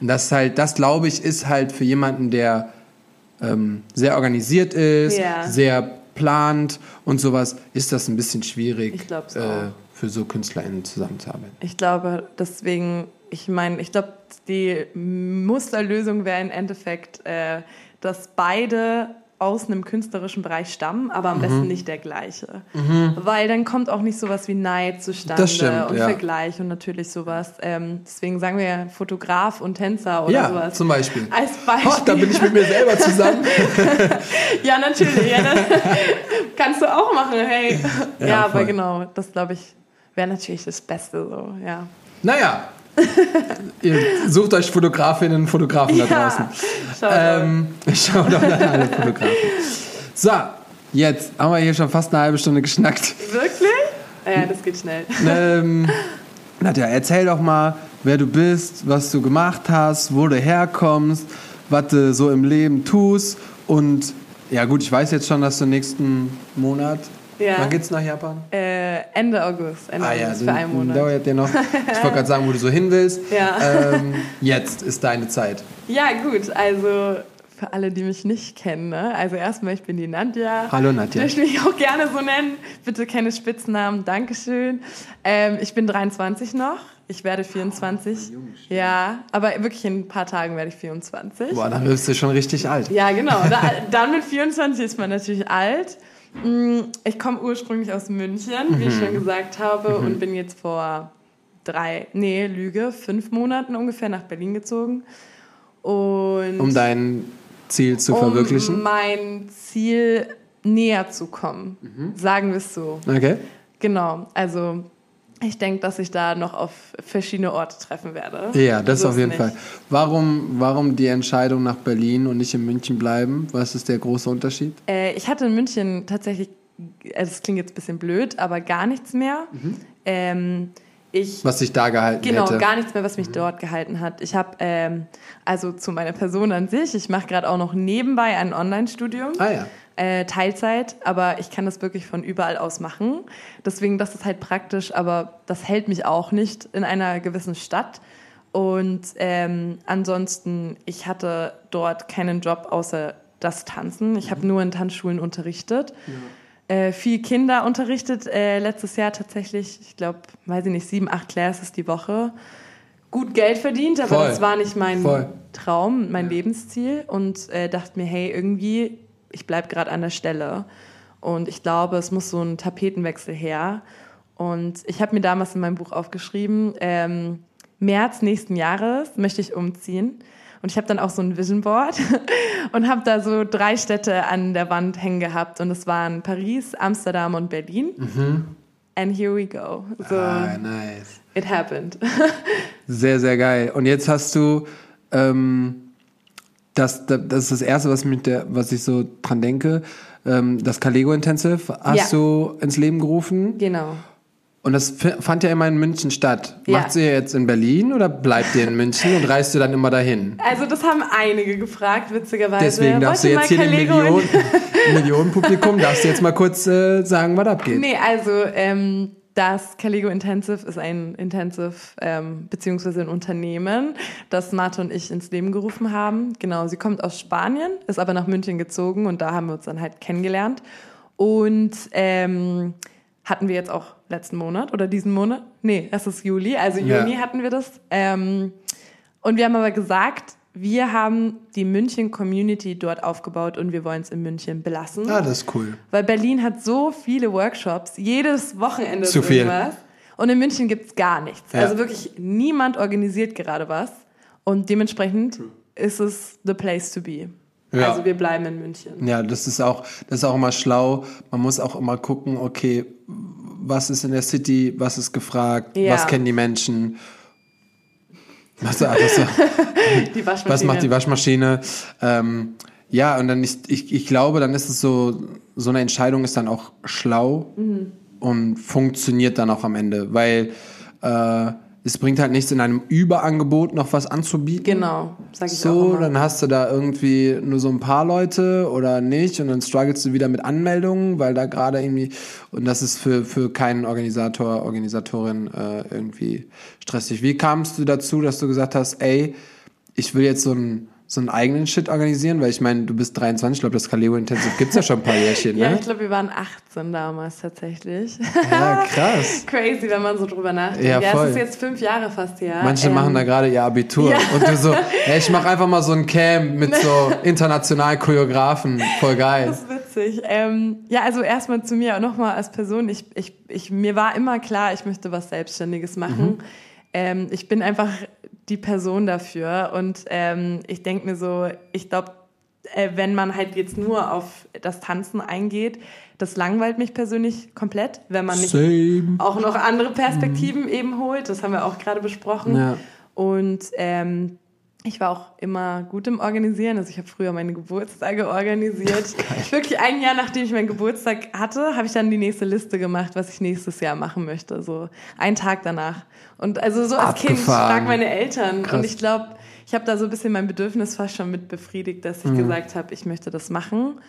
[SPEAKER 2] Und das halt, das glaube ich, ist halt für jemanden, der ähm, sehr organisiert ist,
[SPEAKER 1] ja.
[SPEAKER 2] sehr plant und sowas, ist das ein bisschen schwierig, äh, für so KünstlerInnen zusammenzuarbeiten.
[SPEAKER 1] Ich glaube, deswegen, ich meine, ich glaube, die Musterlösung wäre im Endeffekt, äh, dass beide aus einem künstlerischen Bereich stammen, aber am mhm. besten nicht der gleiche. Mhm. Weil dann kommt auch nicht sowas wie Neid zustande
[SPEAKER 2] stimmt,
[SPEAKER 1] und
[SPEAKER 2] ja.
[SPEAKER 1] Vergleich und natürlich sowas. Ähm, deswegen sagen wir ja Fotograf und Tänzer oder
[SPEAKER 2] ja,
[SPEAKER 1] sowas.
[SPEAKER 2] zum Beispiel.
[SPEAKER 1] Als Beispiel.
[SPEAKER 2] Oh, da bin ich mit mir selber zusammen.
[SPEAKER 1] ja, natürlich. Ja, kannst du auch machen, hey. Ja, ja aber genau, das glaube ich wäre natürlich das Beste so, ja.
[SPEAKER 2] Naja, Ihr sucht euch Fotografinnen und Fotografen da draußen.
[SPEAKER 1] Schaut ähm,
[SPEAKER 2] schaut doch an alle Fotografen. So, jetzt haben wir hier schon fast eine halbe Stunde geschnackt.
[SPEAKER 1] Wirklich? Ja, das geht schnell.
[SPEAKER 2] Ähm, Nadja, erzähl doch mal, wer du bist, was du gemacht hast, wo du herkommst, was du so im Leben tust. Und ja gut, ich weiß jetzt schon, dass du nächsten Monat
[SPEAKER 1] ja.
[SPEAKER 2] Wann geht's nach Japan?
[SPEAKER 1] Äh, Ende August. Ende
[SPEAKER 2] ah, ja,
[SPEAKER 1] August für einen Monat.
[SPEAKER 2] Dauert ja noch. Ich wollte gerade sagen, wo du so hin willst.
[SPEAKER 1] Ja.
[SPEAKER 2] Ähm, jetzt ist deine Zeit.
[SPEAKER 1] Ja, gut. Also für alle, die mich nicht kennen. Ne? Also erstmal, ich bin die Nadja.
[SPEAKER 2] Hallo Nadja.
[SPEAKER 1] Ich möchte mich auch gerne so nennen. Bitte keine Spitznamen. Dankeschön. Ähm, ich bin 23 noch. Ich werde 24. Oh, ja, aber wirklich in ein paar Tagen werde ich 24.
[SPEAKER 2] Boah, dann wirst du schon richtig alt.
[SPEAKER 1] Ja, genau. Da, dann mit 24 ist man natürlich alt. Mm, ich komme ursprünglich aus München, wie ich mhm. schon gesagt habe, mhm. und bin jetzt vor drei, nee, Lüge, fünf Monaten ungefähr nach Berlin gezogen. Und
[SPEAKER 2] um dein Ziel zu verwirklichen?
[SPEAKER 1] Um mein Ziel näher zu kommen, mhm. sagen wir es so.
[SPEAKER 2] Okay.
[SPEAKER 1] Genau, also ich denke, dass ich da noch auf verschiedene Orte treffen werde.
[SPEAKER 2] Ja, das so auf jeden Fall. Warum, warum die Entscheidung nach Berlin und nicht in München bleiben? Was ist der große Unterschied?
[SPEAKER 1] Äh, ich hatte in München tatsächlich, also das klingt jetzt ein bisschen blöd, aber gar nichts mehr. Mhm. Ähm, ich,
[SPEAKER 2] was sich da gehalten
[SPEAKER 1] genau,
[SPEAKER 2] hätte.
[SPEAKER 1] Genau, gar nichts mehr, was mich mhm. dort gehalten hat. Ich habe, ähm, also zu meiner Person an sich, ich mache gerade auch noch nebenbei ein Online-Studium.
[SPEAKER 2] Ah ja
[SPEAKER 1] äh, Teilzeit, aber ich kann das wirklich von überall aus machen. Deswegen, das ist halt praktisch, aber das hält mich auch nicht in einer gewissen Stadt. Und ähm, ansonsten, ich hatte dort keinen Job außer das Tanzen. Ich habe nur in Tanzschulen unterrichtet. Ja. äh, viel Kinder unterrichtet. Äh, letztes Jahr tatsächlich, ich glaube, weiß ich nicht, sieben, acht Classes die Woche. Gut Geld verdient, aber
[SPEAKER 2] Voll.
[SPEAKER 1] das war nicht mein
[SPEAKER 2] Voll.
[SPEAKER 1] Traum, mein Lebensziel. Und äh, dachte mir, hey, irgendwie, ich bleib gerade an der Stelle. Und ich glaube, es muss so ein Tapetenwechsel her. Und ich habe mir damals in meinem Buch aufgeschrieben, ähm, März nächsten Jahres möchte ich umziehen. Und ich habe dann auch so ein Vision Board und habe da so drei Städte an der Wand hängen gehabt. Und es waren Paris, Amsterdam und Berlin. And here we go. So,
[SPEAKER 2] Ah, nice.
[SPEAKER 1] it happened.
[SPEAKER 2] Sehr, sehr geil. Und jetzt hast du, ähm, das, das, das ist das Erste, was, mit der, was ich so dran denke, ähm, das Calego Intensive hast
[SPEAKER 1] Ja.
[SPEAKER 2] du ins Leben gerufen.
[SPEAKER 1] genau.
[SPEAKER 2] Und das fand ja immer in München statt.
[SPEAKER 1] Ja.
[SPEAKER 2] Macht ihr jetzt in Berlin oder bleibt ihr in München und reist du dann immer dahin?
[SPEAKER 1] Also das haben einige gefragt, witzigerweise.
[SPEAKER 2] Deswegen darfst du
[SPEAKER 1] Wollt ihr
[SPEAKER 2] jetzt hier dem
[SPEAKER 1] Calego in-
[SPEAKER 2] Million, Millionenpublikum, darfst du jetzt mal kurz äh, sagen, was abgeht.
[SPEAKER 1] Nee, also ähm, das Calego Intensive ist ein Intensive ähm, beziehungsweise ein Unternehmen, das Martha und ich ins Leben gerufen haben. Genau, sie kommt aus Spanien, ist aber nach München gezogen und da haben wir uns dann halt kennengelernt. Und ähm, hatten wir jetzt auch letzten Monat oder diesen Monat? Nee, es ist Juli, also
[SPEAKER 2] Ja.
[SPEAKER 1] Juni hatten wir das. Ähm, und wir haben aber gesagt, wir haben die München-Community dort aufgebaut und wir wollen es in München belassen.
[SPEAKER 2] Ah, das ist cool.
[SPEAKER 1] Weil Berlin hat so viele Workshops, jedes Wochenende
[SPEAKER 2] Zu viel.
[SPEAKER 1] irgendwas. Und in München gibt's gar nichts.
[SPEAKER 2] Ja.
[SPEAKER 1] Also wirklich niemand organisiert gerade was. Und dementsprechend ist es the place to be.
[SPEAKER 2] Ja.
[SPEAKER 1] Also wir bleiben in München.
[SPEAKER 2] Ja, das ist auch, das ist auch immer schlau. Man muss auch immer gucken, okay, was ist in der City, was ist gefragt,
[SPEAKER 1] Ja.
[SPEAKER 2] was kennen die Menschen. Was, das,
[SPEAKER 1] Die Waschmaschine.
[SPEAKER 2] was macht die Waschmaschine? Ähm, ja, und dann ich, ich, ich glaube, dann ist es so, so eine Entscheidung ist dann auch schlau
[SPEAKER 1] Mhm.
[SPEAKER 2] und funktioniert dann auch am Ende, weil äh, es bringt halt nichts, in einem Überangebot noch was anzubieten.
[SPEAKER 1] Genau, sag ich auch
[SPEAKER 2] So, dann hast du da irgendwie nur so ein paar Leute oder nicht und dann strugglest du wieder mit Anmeldungen, weil da gerade irgendwie, und das ist für, für keinen Organisator, Organisatorin äh, irgendwie stressig. Wie kamst du dazu, dass du gesagt hast, ey, ich will jetzt so einen, so einen eigenen Shit organisieren, weil ich meine, du bist 23, ich glaube, das Kaleo Intensive gibt's ja schon ein paar Jährchen,
[SPEAKER 1] Ja,
[SPEAKER 2] ne?
[SPEAKER 1] ich glaube, wir waren 18 damals tatsächlich.
[SPEAKER 2] Ja, krass.
[SPEAKER 1] Crazy, wenn man so drüber nachdenkt.
[SPEAKER 2] Ja,
[SPEAKER 1] Ja,
[SPEAKER 2] voll.
[SPEAKER 1] es ist jetzt fünf Jahre fast her.
[SPEAKER 2] Manche
[SPEAKER 1] Ähm,
[SPEAKER 2] machen da gerade ihr Abitur
[SPEAKER 1] ja.
[SPEAKER 2] und du so, ey, ich mache einfach mal so ein Camp mit so internationalen Choreografen, voll geil.
[SPEAKER 1] Das ist witzig. Ähm, ja, also erstmal zu mir nochmal als Person. Ich, ich, ich, mir war immer klar, ich möchte was Selbstständiges machen. Ähm, ich bin einfach die Person dafür. Und ähm, ich denke mir so, ich glaube, äh, wenn man halt jetzt nur auf das Tanzen eingeht, das langweilt mich persönlich komplett, wenn man nicht
[SPEAKER 2] Same.
[SPEAKER 1] auch noch andere Perspektiven eben holt. Das haben wir auch gerade besprochen.
[SPEAKER 2] Ja.
[SPEAKER 1] Und ähm, ich war auch immer gut im Organisieren. Also ich habe früher meine Geburtstage organisiert. Wirklich ein Jahr nachdem ich meinen Geburtstag hatte, habe ich dann die nächste Liste gemacht, was ich nächstes Jahr machen möchte. So einen Tag danach. Und also so als Kind
[SPEAKER 2] Abgefahren.
[SPEAKER 1] frag meine Eltern.
[SPEAKER 2] Krass.
[SPEAKER 1] Und ich glaube, ich habe da so ein bisschen mein Bedürfnis fast schon mit befriedigt, dass
[SPEAKER 2] Mhm.
[SPEAKER 1] ich gesagt habe, ich möchte das machen.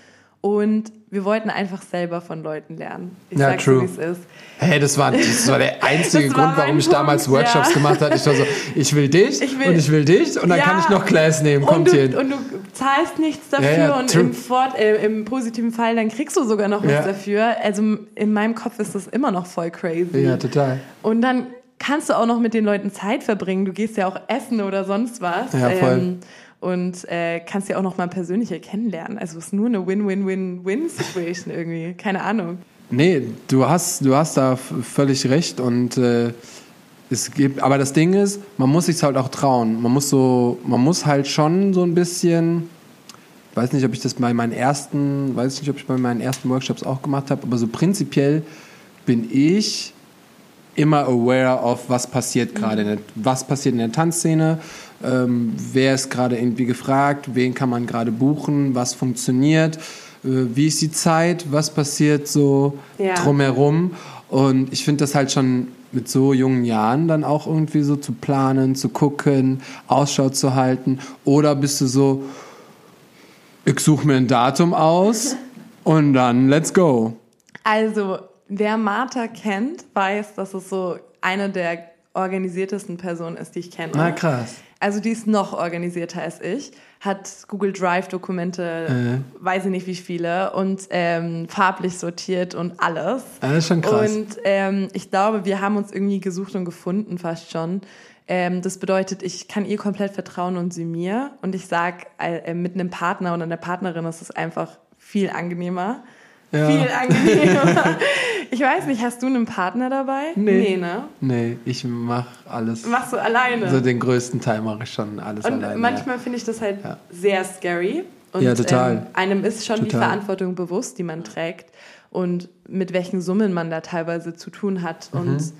[SPEAKER 1] Und wir wollten einfach selber von Leuten lernen. Ich
[SPEAKER 2] Ja,
[SPEAKER 1] sag's
[SPEAKER 2] true.
[SPEAKER 1] so, ist.
[SPEAKER 2] Hey, das war, das war der einzige
[SPEAKER 1] Das war
[SPEAKER 2] Grund, warum ich damals
[SPEAKER 1] Punkt,
[SPEAKER 2] Workshops
[SPEAKER 1] ja.
[SPEAKER 2] gemacht habe. Ich war so, ich will dich
[SPEAKER 1] Ich will-
[SPEAKER 2] und ich will dich und dann
[SPEAKER 1] Ja.
[SPEAKER 2] kann ich noch Class nehmen.
[SPEAKER 1] Und
[SPEAKER 2] Kommt
[SPEAKER 1] du,
[SPEAKER 2] hier.
[SPEAKER 1] und du zahlst nichts dafür
[SPEAKER 2] Ja,
[SPEAKER 1] und im, Fort, äh, im positiven Fall, dann kriegst du sogar noch was dafür. Also in meinem Kopf ist das immer noch voll crazy.
[SPEAKER 2] Ja, total.
[SPEAKER 1] Und dann kannst du auch noch mit den Leuten Zeit verbringen. Du gehst ja auch essen oder sonst was.
[SPEAKER 2] Ja, voll.
[SPEAKER 1] Ähm, und äh, kannst ja auch noch mal persönlicher kennenlernen. Also es ist nur eine Win-Win-Win-Win-Situation irgendwie. Keine Ahnung.
[SPEAKER 2] Nee, du hast, du hast da völlig recht und äh, es gibt, aber das Ding ist, man muss sich halt auch trauen. Man muss so, man muss halt schon so ein bisschen, weiß nicht, ob ich das bei meinen ersten, weiß nicht, ob ich bei meinen ersten Workshops auch gemacht habe, aber so prinzipiell bin ich immer aware of, was passiert gerade, was passiert in der Tanzszene, ähm, wer ist gerade irgendwie gefragt, wen kann man gerade buchen, was funktioniert, äh, wie ist die Zeit, was passiert so
[SPEAKER 1] Ja.
[SPEAKER 2] drumherum. Und ich finde das halt schon mit so jungen Jahren dann auch irgendwie so zu planen, zu gucken, Ausschau zu halten. Oder bist du so, ich suche mir ein Datum aus und dann let's go.
[SPEAKER 1] Also, wer Martha kennt, weiß, dass es so eine der organisiertesten Personen ist, die ich kenne.
[SPEAKER 2] Na krass.
[SPEAKER 1] Also die ist noch organisierter als ich, hat Google Drive Dokumente, äh. weiß ich nicht wie viele und ähm, farblich sortiert und alles.
[SPEAKER 2] Das ist schon krass.
[SPEAKER 1] Und ähm, ich glaube, wir haben uns irgendwie gesucht und gefunden fast schon. Ähm, das bedeutet, ich kann ihr komplett vertrauen und sie mir. Und ich sag, äh, mit einem Partner oder einer Partnerin ist es einfach viel angenehmer. Ja. Viel angenehmer. ich weiß nicht, hast du einen Partner dabei?
[SPEAKER 2] Nee. Nee, ne? Nee, ich mach alles.
[SPEAKER 1] Machst du alleine?
[SPEAKER 2] So den größten Teil mache ich schon alles
[SPEAKER 1] und
[SPEAKER 2] alleine.
[SPEAKER 1] Manchmal ja. finde ich das halt ja. sehr scary. Und,
[SPEAKER 2] ja, total.
[SPEAKER 1] Ähm, einem ist schon total. die Verantwortung bewusst, die man trägt und mit welchen Summen man da teilweise zu tun hat. Mhm. Und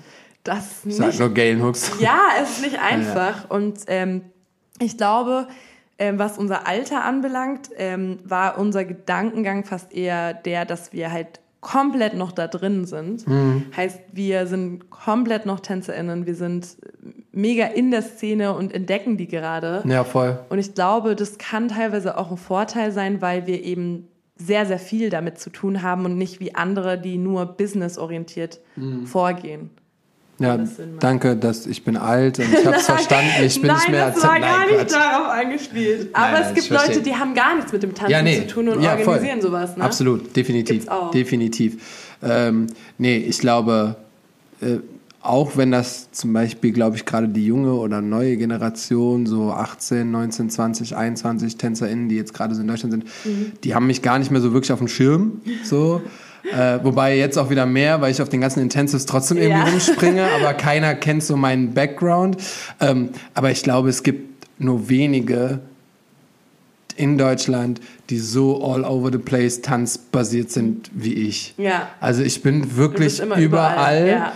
[SPEAKER 1] das
[SPEAKER 2] nicht. Sag nur Galen Hooks.
[SPEAKER 1] Ja, es ist nicht einfach. Und ähm, ich glaube, ähm, was unser Alter anbelangt, ähm, war unser Gedankengang fast eher der, dass wir halt komplett noch da drin sind. Mhm. Heißt, wir sind komplett noch TänzerInnen, wir sind mega in der Szene und entdecken die gerade.
[SPEAKER 2] Ja, voll.
[SPEAKER 1] Und ich glaube, das kann teilweise auch ein Vorteil sein, weil wir eben sehr, sehr viel damit zu tun haben und nicht wie andere, die nur businessorientiert mhm. vorgehen.
[SPEAKER 2] Ja, danke, dass ich bin alt und ich habe es verstanden. Ich bin
[SPEAKER 1] nein,
[SPEAKER 2] nicht mehr
[SPEAKER 1] das war gar nicht darauf angespielt. Aber nein, es gibt Leute, die haben gar nichts mit dem Tanzen ja, nee. zu tun und ja, organisieren voll. sowas. Ne?
[SPEAKER 2] Absolut, definitiv, definitiv. Ähm, nee, ich glaube, äh, auch wenn das zum Beispiel, glaube ich, gerade die junge oder neue Generation, so 18, 19, 20, 21 TänzerInnen, die jetzt gerade so in Deutschland sind, mhm. die haben mich gar nicht mehr so wirklich auf dem Schirm. So. Äh, wobei jetzt auch wieder mehr, weil ich auf den ganzen Intensives trotzdem irgendwie ja. rumspringe, aber keiner kennt so meinen Background. Ähm, aber ich glaube, es gibt nur wenige in Deutschland, die so all over the place tanzbasiert sind wie ich.
[SPEAKER 1] Ja.
[SPEAKER 2] Also ich bin wirklich überall, überall ja.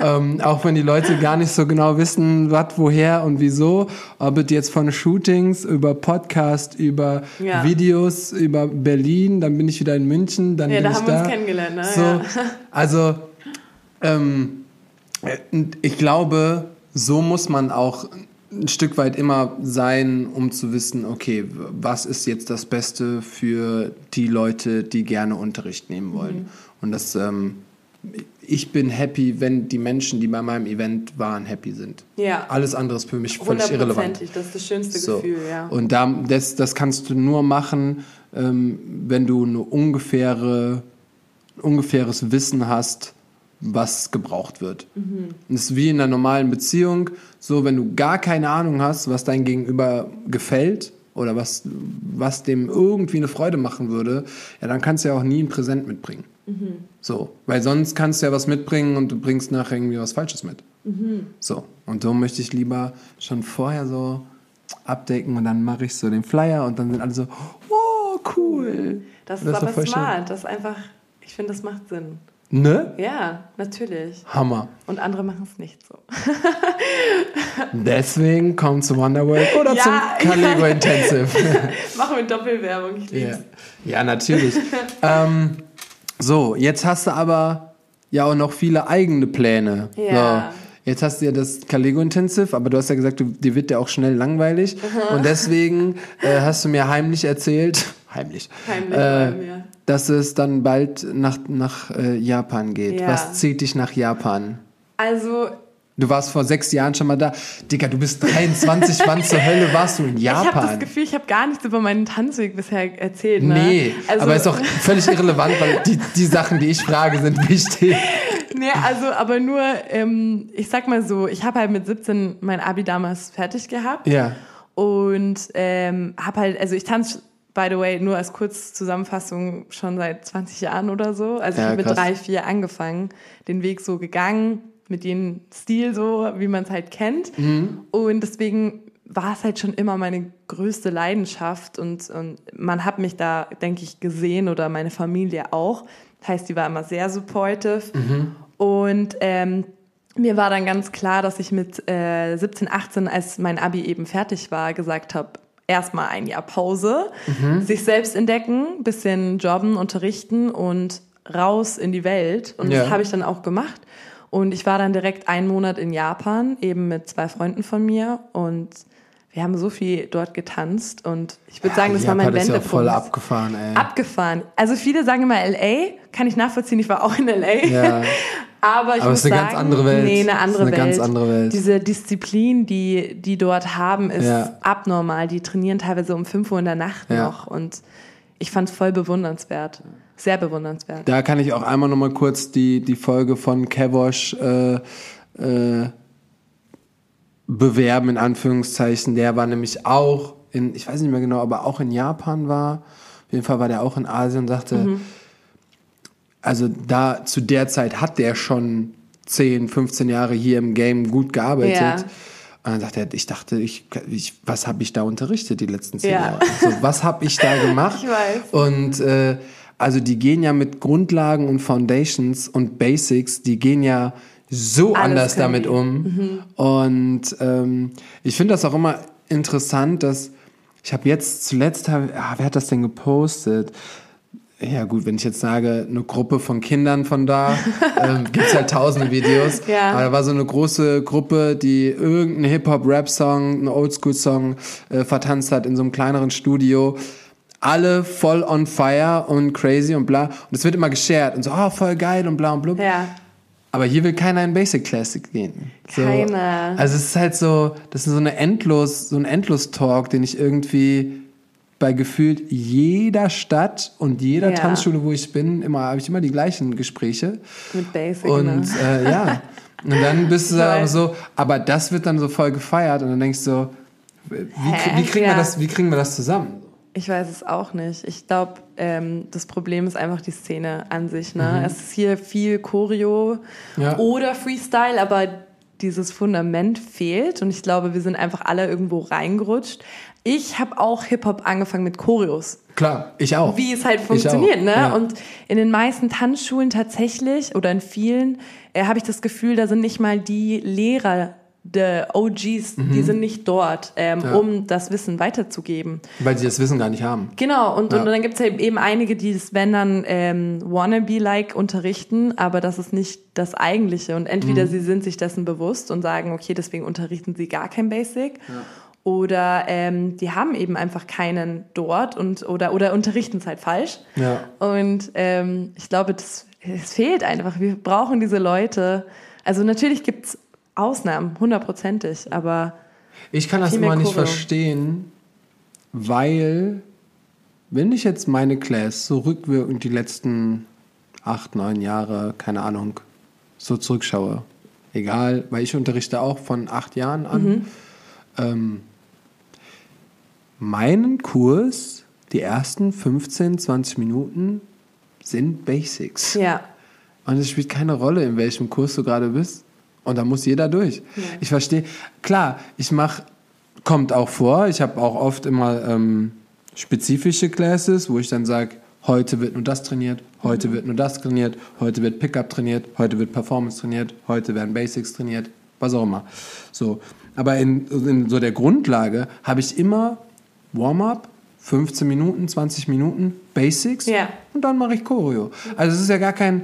[SPEAKER 2] ähm, auch wenn die Leute gar nicht so genau wissen, was, woher und wieso, ob es jetzt von Shootings über Podcast, über ja. Videos, über Berlin, dann bin ich wieder in München, dann
[SPEAKER 1] ja,
[SPEAKER 2] bin
[SPEAKER 1] da
[SPEAKER 2] ich
[SPEAKER 1] haben
[SPEAKER 2] da.
[SPEAKER 1] wir uns kennengelernt. Ne?
[SPEAKER 2] So, ja. Also ähm, ich glaube, so muss man auch ein Stück weit immer sein, um zu wissen, okay, was ist jetzt das Beste für die Leute, die gerne Unterricht nehmen wollen. Mhm. Und das, ähm, ich bin happy, wenn die Menschen, die bei meinem Event waren, happy sind.
[SPEAKER 1] Ja.
[SPEAKER 2] Alles andere ist für mich völlig irrelevant.
[SPEAKER 1] Das ist das schönste so. Gefühl, ja.
[SPEAKER 2] Und da, das, das kannst du nur machen, ähm, wenn du eine ungefähre, ungefähres Wissen hast, was gebraucht wird. Mhm. Das ist wie in einer normalen Beziehung. So, wenn du gar keine Ahnung hast, was dein Gegenüber gefällt oder was, was dem irgendwie eine Freude machen würde, ja, dann kannst du ja auch nie ein Präsent mitbringen. Mhm. So, weil sonst kannst du ja was mitbringen und du bringst nachher irgendwie was Falsches mit. Mhm. So, und so möchte ich lieber schon vorher so abdecken und dann mache ich so den Flyer und dann sind alle so, oh, cool.
[SPEAKER 1] Das, das ist aber smart. Schön. Das ist einfach, ich finde, das macht Sinn.
[SPEAKER 2] Ne?
[SPEAKER 1] Ja, natürlich.
[SPEAKER 2] Hammer.
[SPEAKER 1] Und andere machen es nicht so.
[SPEAKER 2] Deswegen kommt zu Wonderworld oder ja, zum Caligo ja. Intensive.
[SPEAKER 1] machen wir Doppelwerbung, ich lieb's.
[SPEAKER 2] Ja, ja natürlich. ähm, so, jetzt hast du aber ja auch noch viele eigene Pläne.
[SPEAKER 1] Ja.
[SPEAKER 2] So. Jetzt hast du ja das Caligo Intensive, aber du hast ja gesagt, du, dir wird ja auch schnell langweilig. Und deswegen äh, hast du mir heimlich erzählt, heimlich,
[SPEAKER 1] heimlich äh,
[SPEAKER 2] dass es dann bald nach, nach äh, Japan geht. Ja. Was zieht dich nach Japan?
[SPEAKER 1] Also
[SPEAKER 2] Du warst vor sechs Jahren schon mal da. Digga, du bist 23, wann zur Hölle warst du in Japan? Ich
[SPEAKER 1] habe das Gefühl, ich habe gar nichts über meinen Tanzweg bisher erzählt. Ne?
[SPEAKER 2] Nee, also, aber ist auch völlig irrelevant, weil die, die Sachen, die ich frage, sind wichtig.
[SPEAKER 1] Nee, also aber nur, ähm, ich sag mal so, ich habe halt mit 17 mein Abi damals fertig gehabt.
[SPEAKER 2] Ja.
[SPEAKER 1] Und ähm, habe halt, also ich tanze by the way, nur als Kurzzusammenfassung schon seit 20 Jahren oder so. Also ja, ich habe mit drei, vier angefangen, den Weg so gegangen, mit dem Stil so, wie man es halt kennt. Mhm. Und deswegen war es halt schon immer meine größte Leidenschaft und, und man hat mich da, denke ich, gesehen oder meine Familie auch. Das heißt, die war immer sehr supportive. Mhm. Und ähm, mir war dann ganz klar, dass ich mit äh, 17, 18, als mein Abi eben fertig war, gesagt habe, erstmal ein Jahr Pause, mhm. sich selbst entdecken, bisschen jobben, unterrichten und raus in die Welt. Und ja. das habe ich dann auch gemacht. Und ich war dann direkt einen Monat in Japan, eben mit zwei Freunden von mir. Und wir haben so viel dort getanzt. Und ich würde ja, sagen, das Japan war mein Wendepunkt.
[SPEAKER 2] Ja voll abgefahren, ey.
[SPEAKER 1] Abgefahren. Also viele sagen immer LA, kann ich nachvollziehen, ich war auch in LA. Ja. Aber ich
[SPEAKER 2] Aber
[SPEAKER 1] muss
[SPEAKER 2] es ist eine
[SPEAKER 1] sagen,
[SPEAKER 2] ganz andere Welt.
[SPEAKER 1] Nee, eine andere
[SPEAKER 2] eine
[SPEAKER 1] Welt.
[SPEAKER 2] ganz andere Welt.
[SPEAKER 1] Diese Disziplin, die die dort haben, ist
[SPEAKER 2] Ja.
[SPEAKER 1] abnormal. Die trainieren teilweise um 5 Uhr in der Nacht
[SPEAKER 2] Ja.
[SPEAKER 1] noch und ich fand es voll bewundernswert. Sehr bewundernswert.
[SPEAKER 2] Da kann ich auch einmal noch mal kurz die, die Folge von Kevosh äh, äh, bewerben, in Anführungszeichen. Der war nämlich auch in, ich weiß nicht mehr genau, aber auch in Japan war. Auf jeden Fall war der auch in Asien und sagte,
[SPEAKER 1] Mhm.
[SPEAKER 2] Also da zu der Zeit hat der schon 10, 15 Jahre hier im Game gut gearbeitet.
[SPEAKER 1] Ja.
[SPEAKER 2] Und dann sagte er, ich dachte, ich, ich was habe ich da unterrichtet die letzten zehn
[SPEAKER 1] Ja.
[SPEAKER 2] Jahre? So, was habe ich da gemacht?
[SPEAKER 1] Ich weiß.
[SPEAKER 2] Und äh, also die gehen ja mit Grundlagen und Foundations und Basics, die gehen ja so
[SPEAKER 1] Alles
[SPEAKER 2] anders damit
[SPEAKER 1] die.
[SPEAKER 2] um. Und ähm, ich finde das auch immer interessant, dass ich habe jetzt zuletzt, hab, ah, wer hat das denn gepostet? Ja gut, wenn ich jetzt sage, eine Gruppe von Kindern von da, ähm, gibt's halt tausende Videos.
[SPEAKER 1] Ja.
[SPEAKER 2] Aber da war so eine große Gruppe, die irgendeinen Hip-Hop-Rap-Song, einen Oldschool-Song äh, vertanzt hat in so einem kleineren Studio. Alle voll on fire und crazy und bla. Und es wird immer geshared und so, oh, voll geil und bla und blub.
[SPEAKER 1] Ja.
[SPEAKER 2] Aber hier will keiner in Basic Classic gehen. So,
[SPEAKER 1] Keiner.
[SPEAKER 2] Also es ist halt so, das ist so eine endlos, so ein Endlos-Talk, den ich irgendwie bei gefühlt jeder Stadt und jeder
[SPEAKER 1] Ja.
[SPEAKER 2] Tanzschule, wo ich bin, immer habe ich immer die gleichen Gespräche.
[SPEAKER 1] Mit Basic.
[SPEAKER 2] Und äh, ja, und dann bist du
[SPEAKER 1] weiß.
[SPEAKER 2] so, aber das wird dann so voll gefeiert und dann denkst du so, wie, wie, kriegen,
[SPEAKER 1] Ja.
[SPEAKER 2] wir das, wie kriegen wir das zusammen?
[SPEAKER 1] Ich weiß es auch nicht. Ich glaube, ähm, das Problem ist einfach die Szene an sich. Ne?
[SPEAKER 2] Mhm.
[SPEAKER 1] Es ist hier viel Choreo
[SPEAKER 2] Ja.
[SPEAKER 1] oder Freestyle, aber dieses Fundament fehlt. Und ich glaube, wir sind einfach alle irgendwo reingerutscht. Ich habe auch Hip-Hop angefangen mit Choreos.
[SPEAKER 2] Klar, ich auch.
[SPEAKER 1] Wie es halt funktioniert, ne?
[SPEAKER 2] ja.
[SPEAKER 1] Und in den meisten Tanzschulen tatsächlich oder in vielen äh, habe ich das Gefühl, da sind nicht mal die Lehrer der OGs, die sind nicht dort, ähm,
[SPEAKER 2] Mhm. Ja.
[SPEAKER 1] um das Wissen weiterzugeben.
[SPEAKER 2] Weil die das Wissen gar nicht haben.
[SPEAKER 1] Genau, und,
[SPEAKER 2] Ja.
[SPEAKER 1] und dann gibt's ja eben einige, die das, wenn dann ähm, wannabe-like unterrichten, aber das ist nicht das Eigentliche. Und entweder
[SPEAKER 2] Mhm.
[SPEAKER 1] sie sind sich dessen bewusst und sagen, okay, deswegen unterrichten sie gar kein Basic. Oder ähm, die haben eben einfach keinen dort und oder, oder unterrichten es halt falsch.
[SPEAKER 2] Ja.
[SPEAKER 1] Und ähm, ich glaube, das, es fehlt einfach. Wir brauchen diese Leute. Also natürlich gibt's Ausnahmen, hundertprozentig, aber
[SPEAKER 2] Ich kann das immer nicht
[SPEAKER 1] Choreo.
[SPEAKER 2] verstehen, weil wenn ich jetzt meine Class so rückwirkend die letzten acht, neun Jahre, keine Ahnung, so zurückschaue, egal, weil ich unterrichte auch von acht Jahren an,
[SPEAKER 1] Mhm.
[SPEAKER 2] ähm, meinen Kurs, die ersten 15, 20 Minuten sind Basics.
[SPEAKER 1] ja.
[SPEAKER 2] Und es spielt keine Rolle, in welchem Kurs du gerade bist. Und da muss jeder durch. Ich verstehe. Klar, ich mache, kommt auch vor, ich habe auch oft immer ähm, spezifische Classes, wo ich dann sage, heute wird nur das trainiert, heute wird nur das trainiert, heute wird Pickup trainiert, heute wird Performance trainiert, heute werden Basics trainiert, was auch immer. So. Aber in, in so der Grundlage habe ich immer Warm-up, 15 Minuten, 20 Minuten, Basics
[SPEAKER 1] Ja.
[SPEAKER 2] und dann mache ich Choreo. Also es ist ja gar kein,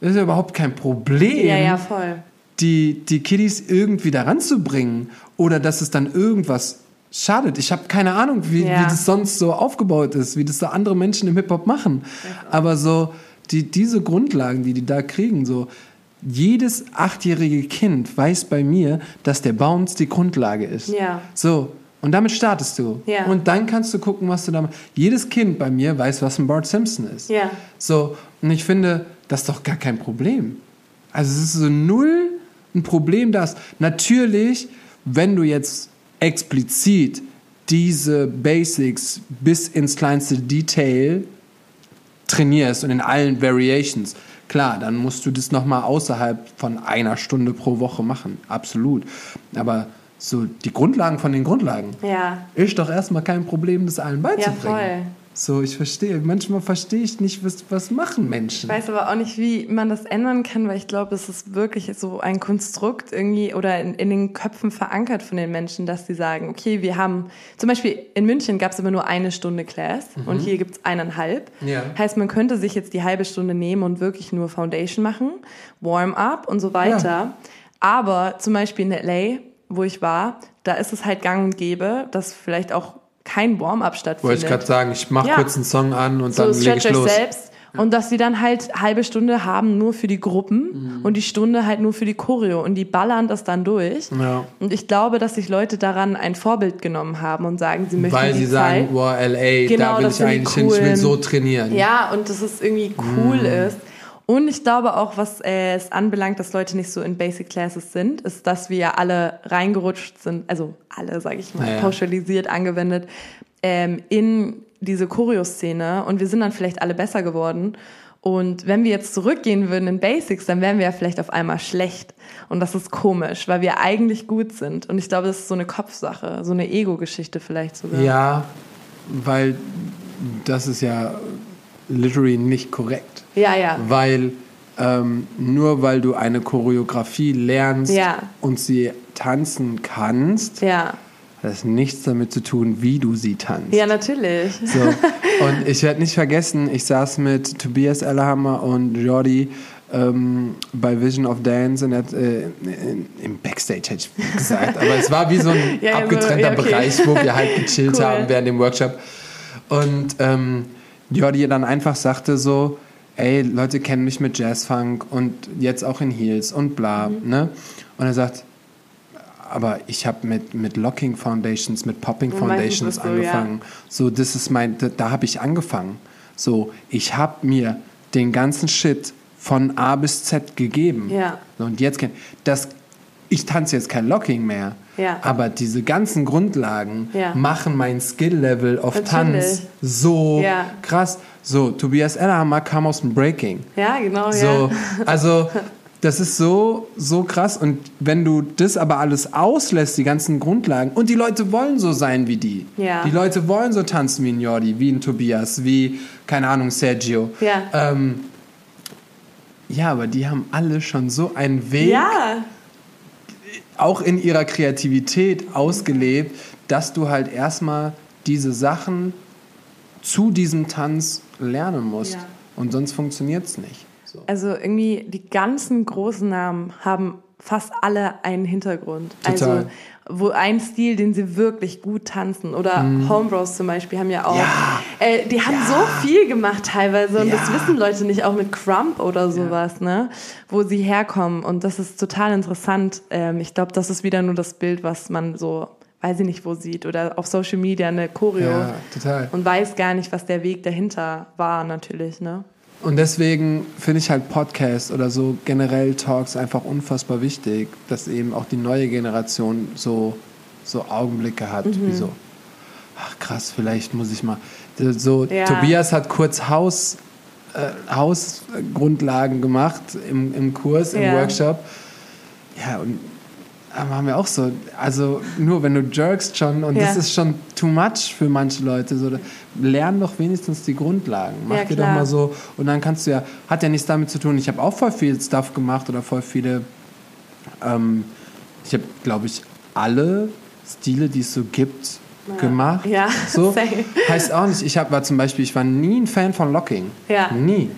[SPEAKER 2] es ist ja überhaupt kein Problem,
[SPEAKER 1] Ja, ja, voll.
[SPEAKER 2] die, die Kiddies irgendwie daran zu bringen oder dass es dann irgendwas schadet. Ich habe keine Ahnung, wie,
[SPEAKER 1] Ja.
[SPEAKER 2] wie das sonst so aufgebaut ist, wie das so andere Menschen im Hip-Hop machen. Aber so die, diese Grundlagen, die die da kriegen, so jedes achtjährige Kind weiß bei mir, dass der Bounce die Grundlage ist.
[SPEAKER 1] Ja.
[SPEAKER 2] So, und damit startest du.
[SPEAKER 1] Ja.
[SPEAKER 2] Und dann kannst du gucken, was du da machst. Jedes Kind bei mir weiß, was ein Bart Simpson ist.
[SPEAKER 1] Ja.
[SPEAKER 2] So, und ich finde, das ist doch gar kein Problem. Also es ist so null ein Problem, dass natürlich, wenn du jetzt explizit diese Basics bis ins kleinste Detail trainierst und in allen Variations, klar, dann musst du das nochmal außerhalb von einer Stunde pro Woche machen. Absolut. Aber so die Grundlagen von den Grundlagen
[SPEAKER 1] Ja.
[SPEAKER 2] ist doch erstmal kein Problem, das allen beizubringen.
[SPEAKER 1] voll.
[SPEAKER 2] So, ich verstehe. Manchmal verstehe ich nicht, was, was machen Menschen.
[SPEAKER 1] Ich weiß aber auch nicht, wie man das ändern kann, weil ich glaube, es ist wirklich so ein Konstrukt irgendwie oder in, in den Köpfen verankert von den Menschen, dass sie sagen, okay, wir haben, zum Beispiel in München gab es immer nur eine Stunde Class und hier gibt es eineinhalb.
[SPEAKER 2] Mhm. Ja.
[SPEAKER 1] Heißt, man könnte sich jetzt die halbe Stunde nehmen und wirklich nur Foundation machen, Warm-up und so weiter. Aber zum Beispiel in LA, wo ich war, da ist es halt gang und gäbe, dass vielleicht auch kein Warm-up stattfindet.
[SPEAKER 2] Wollte ich gerade sagen, ich mache
[SPEAKER 1] Ja.
[SPEAKER 2] kurz einen Song an und
[SPEAKER 1] so
[SPEAKER 2] dann lege ich los.
[SPEAKER 1] selbst Und dass sie dann halt halbe Stunde haben nur für die Gruppen
[SPEAKER 2] Mhm.
[SPEAKER 1] und die Stunde halt nur für die Choreo und die ballern das dann durch.
[SPEAKER 2] Ja.
[SPEAKER 1] Und ich glaube, dass sich Leute daran ein Vorbild genommen haben und sagen, sie möchten
[SPEAKER 2] Weil sie sagen,
[SPEAKER 1] Zeit.
[SPEAKER 2] boah, LA,
[SPEAKER 1] Genau,
[SPEAKER 2] da will ich eigentlich hin, ich will so trainieren.
[SPEAKER 1] Ja, und dass es irgendwie cool
[SPEAKER 2] Mhm.
[SPEAKER 1] ist. Und ich glaube auch, was äh, es anbelangt, dass Leute nicht so in Basic Classes sind, ist, dass wir ja alle reingerutscht sind, also alle, sage ich mal,
[SPEAKER 2] Ja, ja.
[SPEAKER 1] pauschalisiert angewendet, ähm, in diese Choreo-Szene und wir sind dann vielleicht alle besser geworden. Und wenn wir jetzt zurückgehen würden in Basics, dann wären wir ja vielleicht auf einmal schlecht. Und das ist komisch, weil wir eigentlich gut sind. Und ich glaube, das ist so eine Kopfsache, so eine Ego-Geschichte vielleicht sogar.
[SPEAKER 2] Ja, weil das ist ja literally nicht korrekt.
[SPEAKER 1] Ja, ja.
[SPEAKER 2] Weil ähm, nur weil du eine Choreografie lernst
[SPEAKER 1] Ja.
[SPEAKER 2] und sie tanzen kannst,
[SPEAKER 1] Ja,
[SPEAKER 2] hat das nichts damit zu tun, wie du sie tanzt.
[SPEAKER 1] ja natürlich.
[SPEAKER 2] So. Und ich werde nicht vergessen, ich saß mit Tobias Ellerhammer und Jordi ähm, bei Vision of Dance in äh, in, im Backstage, hätte ich gesagt. Aber es war wie so ein
[SPEAKER 1] Ja,
[SPEAKER 2] abgetrennter
[SPEAKER 1] ja, okay.
[SPEAKER 2] Bereich, wo wir halt gechillt
[SPEAKER 1] Cool.
[SPEAKER 2] haben während dem Workshop. Und ähm, Jordi dann einfach sagte so, ey, Leute kennen mich mit Jazzfunk und jetzt auch in Heels und bla.
[SPEAKER 1] Mhm.
[SPEAKER 2] Ne? Und er sagt, aber ich habe mit, mit Locking Foundations, mit Popping Foundations
[SPEAKER 1] so, ja.
[SPEAKER 2] angefangen. So, das ist mein, da, da habe ich angefangen. So, ich habe mir den ganzen Shit von A bis Z gegeben.
[SPEAKER 1] Ja.
[SPEAKER 2] So, und jetzt, das, ich tanze jetzt kein Locking mehr.
[SPEAKER 1] Ja.
[SPEAKER 2] Aber diese ganzen Grundlagen
[SPEAKER 1] Ja.
[SPEAKER 2] machen mein Skill-Level auf
[SPEAKER 1] Natürlich.
[SPEAKER 2] Tanz so
[SPEAKER 1] Ja.
[SPEAKER 2] krass. So, Tobias Ellerhammer kam aus dem Breaking.
[SPEAKER 1] Ja, genau,
[SPEAKER 2] So,
[SPEAKER 1] ja.
[SPEAKER 2] also das ist so, so krass. Und wenn du das aber alles auslässt, die ganzen Grundlagen, und die Leute wollen so sein wie die. Die Leute wollen so tanzen wie ein Jordi, wie ein Tobias, wie, keine Ahnung, Sergio.
[SPEAKER 1] Ja.
[SPEAKER 2] Ähm, ja, aber die haben alle schon so einen Weg,
[SPEAKER 1] Ja,
[SPEAKER 2] auch in ihrer Kreativität ausgelebt, dass du halt erstmal diese Sachen zu diesem Tanz lernen musst.
[SPEAKER 1] Ja.
[SPEAKER 2] Und sonst funktioniert es nicht. So.
[SPEAKER 1] also irgendwie die ganzen großen Namen haben fast alle einen Hintergrund.
[SPEAKER 2] Total.
[SPEAKER 1] Also wo ein Stil, den sie wirklich gut tanzen. Oder Homebros zum Beispiel haben ja auch.
[SPEAKER 2] Mhm. Ja.
[SPEAKER 1] Äh, die haben
[SPEAKER 2] Ja.
[SPEAKER 1] so viel gemacht teilweise und das
[SPEAKER 2] Ja.
[SPEAKER 1] wissen Leute nicht, auch mit Crump oder sowas, ne? Wo sie herkommen. Und das ist total interessant. Ähm, ich glaube, das ist wieder nur das Bild, was man so, weiß ich nicht, wo sieht. Oder auf Social Media eine Choreo.
[SPEAKER 2] Ja, total.
[SPEAKER 1] Und weiß gar nicht, was der Weg dahinter war, natürlich, ne?
[SPEAKER 2] Und deswegen finde ich halt Podcasts oder so generell Talks einfach unfassbar wichtig, dass eben auch die neue Generation so, so Augenblicke hat,
[SPEAKER 1] Mhm.
[SPEAKER 2] wie so, ach krass, vielleicht muss ich mal. So,
[SPEAKER 1] Ja.
[SPEAKER 2] Tobias hat kurz Haus, äh, Hausgrundlagen gemacht im, im Kurs, im
[SPEAKER 1] Ja.
[SPEAKER 2] Workshop. Ja, und haben wir auch so, also nur wenn du jerkst schon und
[SPEAKER 1] Ja.
[SPEAKER 2] das ist schon too much für manche Leute, so, lern doch wenigstens die Grundlagen. Mach
[SPEAKER 1] Ja,
[SPEAKER 2] dir doch mal so und dann kannst du ja, hat ja nichts damit zu tun, ich habe auch voll viel Stuff gemacht oder voll viele, ähm, ich habe glaube ich alle Stile, die es so gibt, gemacht.
[SPEAKER 1] Ja,
[SPEAKER 2] so.
[SPEAKER 1] same.
[SPEAKER 2] Heißt auch nicht, ich hab, war zum Beispiel, ich war nie ein Fan von Locking.
[SPEAKER 1] Ja.
[SPEAKER 2] Nie.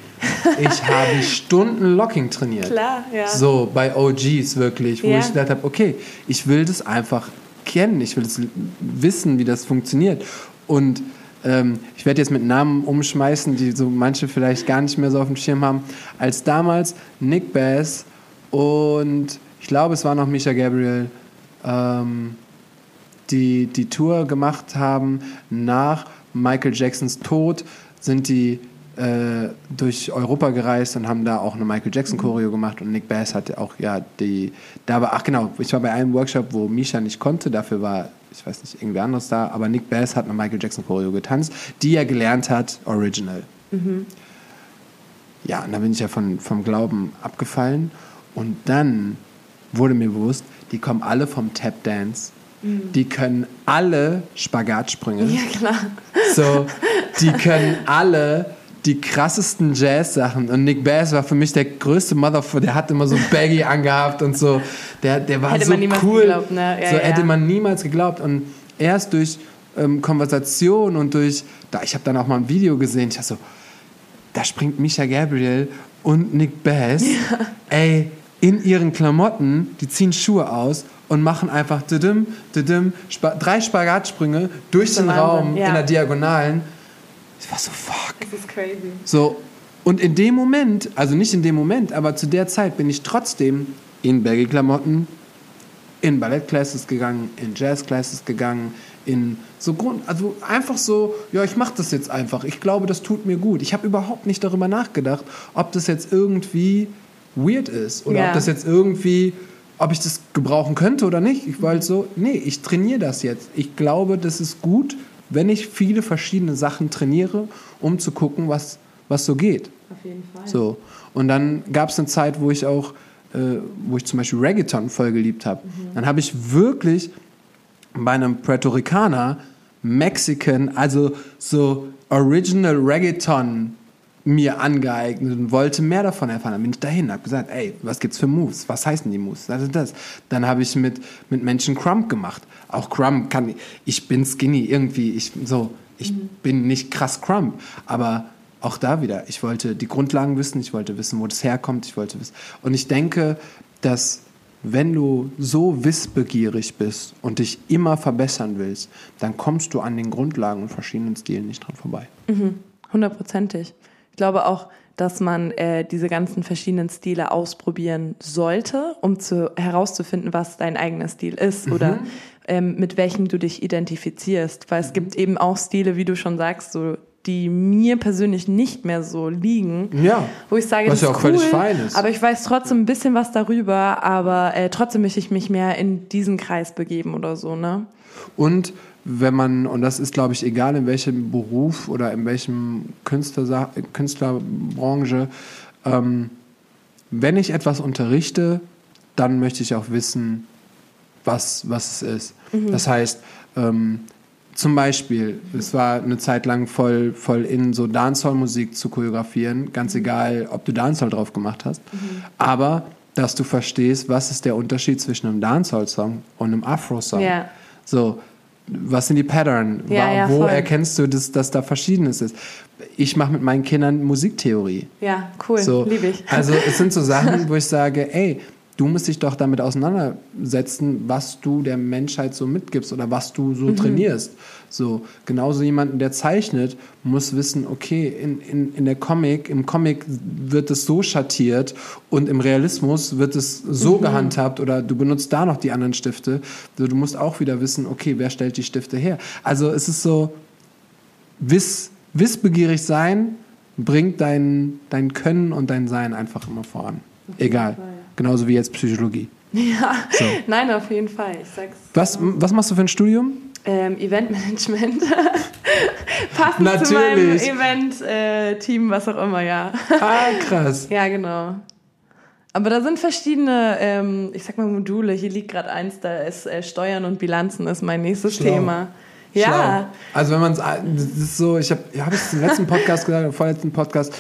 [SPEAKER 2] Ich habe Stunden Locking trainiert.
[SPEAKER 1] Klar, ja.
[SPEAKER 2] So bei OGs wirklich, wo
[SPEAKER 1] Ja.
[SPEAKER 2] ich gedacht habe, okay, ich will das einfach kennen, ich will das wissen, wie das funktioniert. Und ähm, ich werde jetzt mit Namen umschmeißen, die so manche vielleicht gar nicht mehr so auf dem Schirm haben. Als damals Nick Bass und ich glaube, es war noch Misha Gabriel, ähm, die die Tour gemacht haben nach Michael Jacksons Tod, sind die äh, durch Europa gereist und haben da auch eine Michael Jackson Choreo gemacht und Nick Bass hatte auch ja die da war ach genau ich war bei einem Workshop wo Misha nicht konnte dafür war ich weiß nicht irgendwie anderes da aber Nick Bass hat eine Michael Jackson Choreo getanzt die er gelernt hat original. Ja und da bin ich ja von vom Glauben abgefallen und dann wurde mir bewusst die kommen alle vom Tap Dance die können alle Spagatsprünge
[SPEAKER 1] Ja, klar.
[SPEAKER 2] so, die können alle die krassesten Jazz-Sachen. Und Nick Bass war für mich der größte Motherfucker. Der hat immer so Baggy angehabt und so. Der, der war
[SPEAKER 1] Hätte
[SPEAKER 2] so
[SPEAKER 1] man niemals
[SPEAKER 2] cool.
[SPEAKER 1] geglaubt, ne? Ja,
[SPEAKER 2] so
[SPEAKER 1] ja.
[SPEAKER 2] hätte man niemals geglaubt. Und erst durch ähm, Konversation und durch, da, ich habe dann auch mal ein Video gesehen. Ich dachte so, da springt Misha Gabriel und Nick Bass, ey, in ihren Klamotten, die ziehen Schuhe aus und machen einfach düdüm, düdüm, Spa drei Spagatsprünge durch den Raum
[SPEAKER 1] ja.
[SPEAKER 2] in der Diagonalen. Ich war so, fuck.
[SPEAKER 1] Das ist crazy.
[SPEAKER 2] So, Und in dem Moment, also nicht in dem Moment, aber zu der Zeit bin ich trotzdem in Baggy-Klamotten, in Ballettclasses gegangen, in Jazzclasses gegangen, in so Grund, also einfach so, ja, ich mache das jetzt einfach. Ich glaube, das tut mir gut. Ich habe überhaupt nicht darüber nachgedacht, ob das jetzt irgendwie weird ist oder
[SPEAKER 1] Ja.
[SPEAKER 2] ob das jetzt irgendwie, ob ich das gebrauchen könnte oder nicht. Ich war halt so, nee, ich trainiere das jetzt. Ich glaube, das ist gut, wenn ich viele verschiedene Sachen trainiere, um zu gucken, was, was so geht.
[SPEAKER 1] Auf jeden Fall.
[SPEAKER 2] So. Und dann gab es eine Zeit, wo ich auch, äh, wo ich zum Beispiel Reggaeton voll geliebt habe. Dann habe ich wirklich bei einem Puerto Ricaner Mexican, also so Original Reggaeton mir angeeignet und wollte mehr davon erfahren. Dann bin ich dahin, habe gesagt, ey, was gibt's für Moves? Was heißen die Moves? Das das. Dann habe ich mit, mit Menschen Crump gemacht. Auch Crump kann, ich bin skinny irgendwie, ich, so, ich bin nicht krass Crump, aber auch da wieder, ich wollte die Grundlagen wissen, ich wollte wissen, wo das herkommt, ich wollte wissen. Und ich denke, dass wenn du so wissbegierig bist und dich immer verbessern willst, dann kommst du an den Grundlagen und verschiedenen Stilen nicht dran vorbei.
[SPEAKER 1] Hundertprozentig. Ich glaube auch, dass man äh, diese ganzen verschiedenen Stile ausprobieren sollte, um zu, herauszufinden, was dein eigener Stil ist oder ähm, mit welchem du dich identifizierst. Weil es gibt eben auch Stile, wie du schon sagst, so die mir persönlich nicht mehr so liegen.
[SPEAKER 2] Ja.
[SPEAKER 1] Wo ich sage,
[SPEAKER 2] Was
[SPEAKER 1] das
[SPEAKER 2] ja auch
[SPEAKER 1] ist
[SPEAKER 2] völlig
[SPEAKER 1] cool,
[SPEAKER 2] fein ist.
[SPEAKER 1] aber ich weiß trotzdem ein bisschen was darüber, aber äh, trotzdem möchte ich mich mehr in diesen Kreis begeben oder so, ne?
[SPEAKER 2] Und wenn man, und das ist, glaube ich, egal in welchem Beruf oder in welchem Künstler, Künstlerbranche, ähm, wenn ich etwas unterrichte, dann möchte ich auch wissen, was, was es ist. Das heißt, ähm, zum Beispiel, es war eine Zeit lang voll, voll in so Dancehall-Musik zu choreografieren, ganz egal, ob du Dancehall drauf gemacht hast, aber dass du verstehst, was ist der Unterschied zwischen einem Dancehall-Song und einem Afro-Song.
[SPEAKER 1] Ja.
[SPEAKER 2] So, was sind die Pattern?
[SPEAKER 1] Ja, ja,
[SPEAKER 2] Wo
[SPEAKER 1] voll.
[SPEAKER 2] erkennst du, dass, dass da Verschiedenes ist? Ich mache mit meinen Kindern Musiktheorie.
[SPEAKER 1] Ja, cool,
[SPEAKER 2] So,
[SPEAKER 1] liebe ich.
[SPEAKER 2] Also es sind so Sachen, wo ich sage, ey, du musst dich doch damit auseinandersetzen, was du der Menschheit so mitgibst oder was du
[SPEAKER 1] Mhm.
[SPEAKER 2] so trainierst. So, genauso jemanden, der zeichnet, muss wissen, okay, in, in, in der Comic, im Comic wird es so schattiert und im Realismus wird es so
[SPEAKER 1] Mhm.
[SPEAKER 2] gehandhabt oder du benutzt da noch die anderen Stifte. So, du musst auch wieder wissen, okay, wer stellt die Stifte her? Also es ist so, wiss, wissbegierig sein bringt dein, dein Können und dein Sein einfach immer voran. Egal.
[SPEAKER 1] Fall.
[SPEAKER 2] Genauso wie jetzt Psychologie.
[SPEAKER 1] Ja,
[SPEAKER 2] So.
[SPEAKER 1] nein, auf jeden Fall. Ich sag's.
[SPEAKER 2] Was, was machst du für ein Studium?
[SPEAKER 1] Ähm, Eventmanagement. Passend
[SPEAKER 2] Natürlich.
[SPEAKER 1] zu meinem Event-Team, was auch immer, ja.
[SPEAKER 2] Ah, krass.
[SPEAKER 1] ja, genau. Aber da sind verschiedene, ähm, ich sag mal, Module. Hier liegt gerade eins, da ist äh, Steuern und Bilanzen ist mein nächstes
[SPEAKER 2] Schlau.
[SPEAKER 1] Thema. Ja,
[SPEAKER 2] Schlau. Also wenn man es, das ist so, ich habe hab ich im letzten Podcast gesagt, im vorletzten Podcast,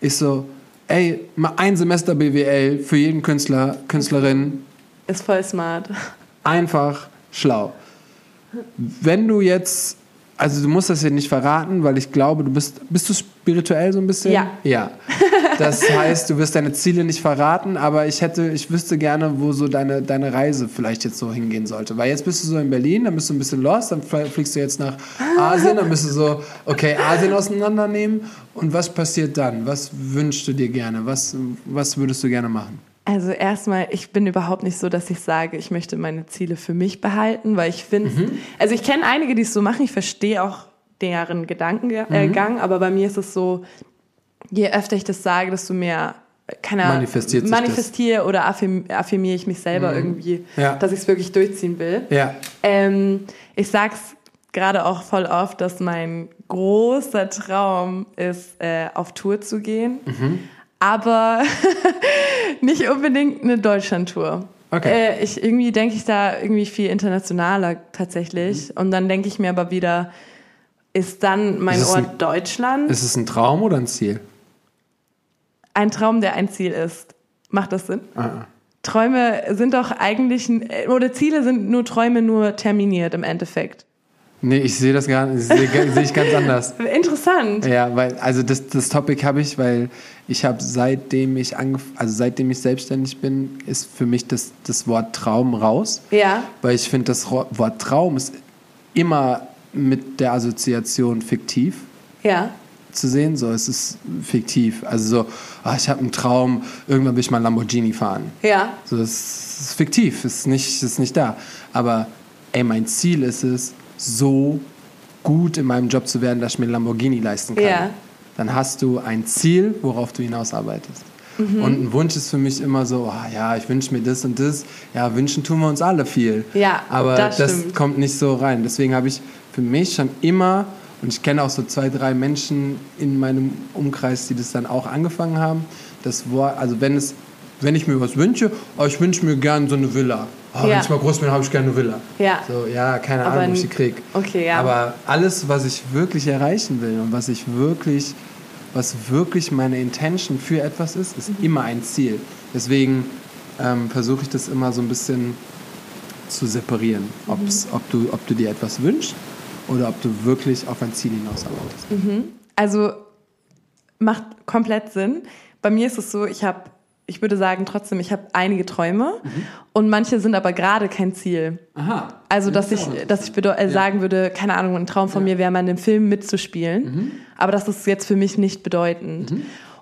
[SPEAKER 2] ist so, ey, mal ein Semester BWL für jeden Künstler, Künstlerin,
[SPEAKER 1] ist voll smart.
[SPEAKER 2] einfach schlau. Wenn du jetzt, also du musst das hier nicht verraten, weil ich glaube, du bist, bist du spirituell so ein bisschen?
[SPEAKER 1] Ja.
[SPEAKER 2] Ja. Das heißt, du wirst deine Ziele nicht verraten, aber ich hätte, ich wüsste gerne, wo so deine, deine Reise vielleicht jetzt so hingehen sollte. Weil jetzt bist du so in Berlin, dann bist du ein bisschen lost, dann fl- fliegst du jetzt nach Asien, dann bist du so, okay, Asien auseinandernehmen. Und was passiert dann? Was wünschst du dir gerne? Was, was würdest du gerne machen?
[SPEAKER 1] Also erstmal, ich bin überhaupt nicht so, dass ich sage, ich möchte meine Ziele für mich behalten, weil ich finde,
[SPEAKER 2] Mhm.
[SPEAKER 1] also ich kenne einige, die es so machen, ich verstehe auch deren Gedankengang, äh,
[SPEAKER 2] Mhm.
[SPEAKER 1] Aber bei mir ist es so, je öfter ich das sage, desto mehr keine Ahnung,
[SPEAKER 2] Manifestiert sich das. Mhm.
[SPEAKER 1] manifestiere oder affirm, affirmiere ich mich selber irgendwie,
[SPEAKER 2] Ja.
[SPEAKER 1] dass ich es wirklich durchziehen will.
[SPEAKER 2] Ja.
[SPEAKER 1] Ähm, ich sag's gerade auch voll oft, dass mein großer Traum ist, äh, auf Tour zu gehen.
[SPEAKER 2] Mhm.
[SPEAKER 1] Aber nicht unbedingt eine Deutschlandtour.
[SPEAKER 2] Okay.
[SPEAKER 1] Äh, ich, irgendwie denke ich da irgendwie viel internationaler tatsächlich.
[SPEAKER 2] Mhm.
[SPEAKER 1] Und dann denke ich mir aber wieder, ist dann mein
[SPEAKER 2] Ist
[SPEAKER 1] Ort
[SPEAKER 2] ein-
[SPEAKER 1] Deutschland
[SPEAKER 2] Ist es ein Traum oder ein Ziel?
[SPEAKER 1] ein Traum, der ein Ziel ist? Macht das Sinn?
[SPEAKER 2] Ah.
[SPEAKER 1] Träume sind doch eigentlich, oder Ziele sind nur Träume nur terminiert im Endeffekt.
[SPEAKER 2] Nee, ich sehe das gar nicht, sehe ich ganz anders.
[SPEAKER 1] Interessant.
[SPEAKER 2] Ja, weil, also das, das Topic habe ich, weil ich habe seitdem ich angef also seitdem ich selbstständig bin, ist für mich das, das Wort Traum raus.
[SPEAKER 1] Ja.
[SPEAKER 2] Weil ich finde, das Wort Traum ist immer mit der Assoziation fiktiv.
[SPEAKER 1] Ja.
[SPEAKER 2] zu sehen. So, es ist fiktiv. Also so, ah, ich habe einen Traum, irgendwann will ich mal Lamborghini fahren.
[SPEAKER 1] Ja.
[SPEAKER 2] So, es ist fiktiv, ist nicht, ist nicht da. Aber ey, mein Ziel ist es, so gut in meinem Job zu werden, dass ich mir Lamborghini leisten kann.
[SPEAKER 1] Ja.
[SPEAKER 2] Dann hast du ein Ziel, worauf du hinausarbeitest.
[SPEAKER 1] Mhm.
[SPEAKER 2] Und ein Wunsch ist für mich immer so, ah, ja, ich wünsche mir das und das. Ja, wünschen tun wir uns alle viel.
[SPEAKER 1] Ja,
[SPEAKER 2] Aber
[SPEAKER 1] das
[SPEAKER 2] das, kommt nicht so rein. Deswegen habe ich für mich schon immer, und ich kenne auch so zwei, drei Menschen in meinem Umkreis, die das dann auch angefangen haben, das Wort, also wenn es, wenn ich mir was wünsche, oh, ich wünsche mir gern so eine Villa. Oh, Wenn
[SPEAKER 1] Ja.
[SPEAKER 2] ich mal groß bin, habe ich gerne eine Villa.
[SPEAKER 1] Ja.
[SPEAKER 2] So, ja, keine
[SPEAKER 1] Aber
[SPEAKER 2] Ahnung, ob ich die krieg.
[SPEAKER 1] okay, ja.
[SPEAKER 2] Aber alles, was ich wirklich erreichen will und was ich wirklich, was wirklich meine Intention für etwas ist,
[SPEAKER 1] Mhm.
[SPEAKER 2] ist immer ein Ziel. Deswegen ähm, versuche ich das immer so ein bisschen zu separieren,
[SPEAKER 1] Mhm.
[SPEAKER 2] Ob, du, ob du dir etwas wünschst oder ob du wirklich auf ein Ziel hinausarbeitest.
[SPEAKER 1] Also macht komplett Sinn. Bei mir ist es so, ich habe, ich würde sagen trotzdem, ich habe einige Träume und manche sind aber gerade kein Ziel.
[SPEAKER 2] Aha.
[SPEAKER 1] Also, dass ich, dass ich äh, sagen würde, keine Ahnung, ein Traum von mir wäre mal in einem Film mitzuspielen.
[SPEAKER 2] Mhm.
[SPEAKER 1] Aber das ist jetzt für mich nicht bedeutend.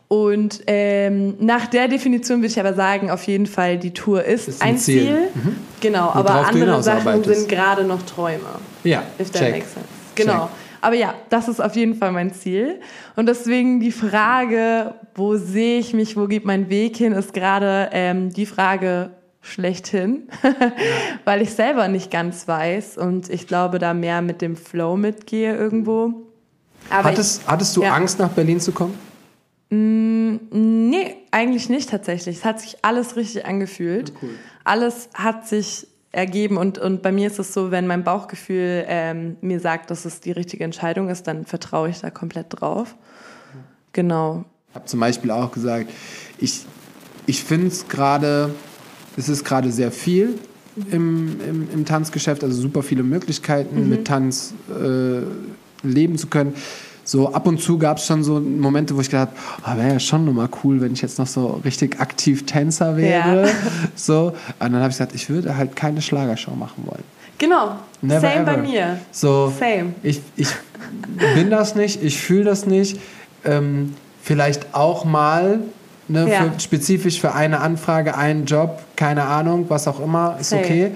[SPEAKER 1] Und ähm, nach der Definition würde ich aber sagen, auf jeden Fall, die Tour ist,
[SPEAKER 2] Ist ein
[SPEAKER 1] ein Ziel.
[SPEAKER 2] Ziel.
[SPEAKER 1] Genau, aber
[SPEAKER 2] Worauf du
[SPEAKER 1] andere Sachen sind gerade noch Träume.
[SPEAKER 2] Ja,
[SPEAKER 1] If that
[SPEAKER 2] check.
[SPEAKER 1] makes sense. Genau.
[SPEAKER 2] Check.
[SPEAKER 1] Aber ja, das ist auf jeden Fall mein Ziel. Und deswegen die Frage, wo sehe ich mich, wo geht mein Weg hin, ist gerade ähm, die Frage schlechthin, weil ich selber nicht ganz weiß und ich glaube, da mehr mit dem Flow mitgehe irgendwo. Aber
[SPEAKER 2] Hattest, hattest du
[SPEAKER 1] Ja.
[SPEAKER 2] Angst, nach Berlin zu kommen?
[SPEAKER 1] ich, nee, eigentlich nicht tatsächlich. Es hat sich alles richtig angefühlt.
[SPEAKER 2] Ja, cool.
[SPEAKER 1] Alles hat sich ergeben und, und bei mir ist es so, wenn mein Bauchgefühl ähm, mir sagt, dass es die richtige Entscheidung ist, dann vertraue ich da komplett drauf. Genau.
[SPEAKER 2] Ich habe zum Beispiel auch gesagt, ich, ich finde es gerade, es ist gerade sehr viel im, im, im Tanzgeschäft, also super viele Möglichkeiten mit Tanz äh, leben zu können. So ab und zu gab es schon so Momente, wo ich gedacht habe, oh, wäre ja schon nochmal cool, wenn ich jetzt noch so richtig aktiv Tänzer wäre.
[SPEAKER 1] Ja.
[SPEAKER 2] So. Und dann habe ich gesagt, ich würde halt keine Schlagershow machen wollen.
[SPEAKER 1] Genau.
[SPEAKER 2] Never
[SPEAKER 1] Same
[SPEAKER 2] ever.
[SPEAKER 1] bei mir.
[SPEAKER 2] So,
[SPEAKER 1] Same.
[SPEAKER 2] Ich, ich bin das nicht, ich fühle das nicht. Ähm, vielleicht auch mal ne,
[SPEAKER 1] Ja.
[SPEAKER 2] für, spezifisch für eine Anfrage, einen Job, keine Ahnung, was auch immer, ist
[SPEAKER 1] Safe.
[SPEAKER 2] okay.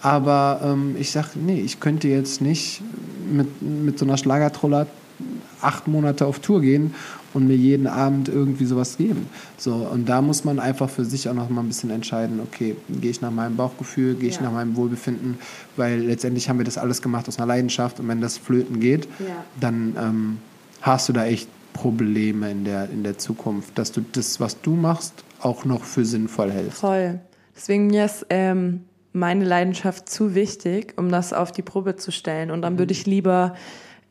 [SPEAKER 2] Aber ähm, ich sage, nee, ich könnte jetzt nicht mit, mit so einer Schlagertroller acht Monate auf Tour gehen und mir jeden Abend irgendwie sowas geben. So, und da muss man einfach für sich auch noch mal ein bisschen entscheiden, okay, gehe ich nach meinem Bauchgefühl, gehe ich
[SPEAKER 1] Ja.
[SPEAKER 2] nach meinem Wohlbefinden, weil letztendlich haben wir das alles gemacht aus einer Leidenschaft und wenn das flöten geht,
[SPEAKER 1] Ja.
[SPEAKER 2] dann ähm, hast du da echt Probleme in der, in der Zukunft, dass du das, was du machst, auch noch für sinnvoll hältst.
[SPEAKER 1] Voll. Deswegen mir ist ähm, meine Leidenschaft zu wichtig, um das auf die Probe zu stellen. Und dann würde ich lieber,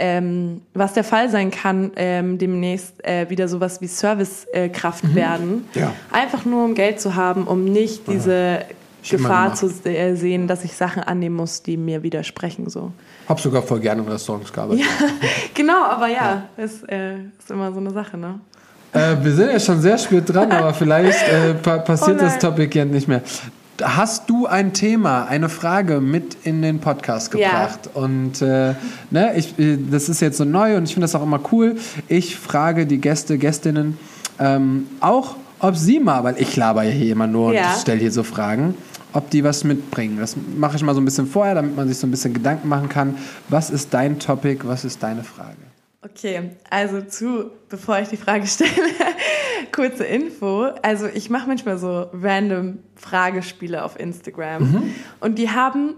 [SPEAKER 1] ähm, was der Fall sein kann, ähm, demnächst äh, wieder sowas wie Servicekraft Kraft werden.
[SPEAKER 2] Ja.
[SPEAKER 1] Einfach nur um Geld zu haben, um nicht diese
[SPEAKER 2] immer
[SPEAKER 1] Gefahr zu äh, sehen, dass ich Sachen annehmen muss, die mir widersprechen. So.
[SPEAKER 2] Hab sogar voll gerne in Restaurants gearbeitet.
[SPEAKER 1] Genau, aber ja, Ist, äh, ist immer so eine Sache, ne?
[SPEAKER 2] Äh, wir sind ja schon sehr spät dran, aber vielleicht äh, pa passiert
[SPEAKER 1] Oh
[SPEAKER 2] das. Topic ja nicht mehr. Hast du ein Thema, eine Frage mit in den Podcast
[SPEAKER 1] Ja.
[SPEAKER 2] gebracht? Und äh, ne, ich, äh, das ist jetzt so neu und ich finde das auch immer cool. Ich frage die Gäste, Gästinnen ähm, auch, ob sie mal, weil ich laber ja hier immer nur
[SPEAKER 1] Ja.
[SPEAKER 2] und stelle hier so Fragen, ob die was mitbringen. Das mache ich mal so ein bisschen vorher, damit man sich so ein bisschen Gedanken machen kann. Was ist dein Topic? Was ist deine Frage?
[SPEAKER 1] Okay, also zu, bevor ich die Frage stelle, kurze Info. Also ich mache manchmal so random Fragespiele auf Instagram und die haben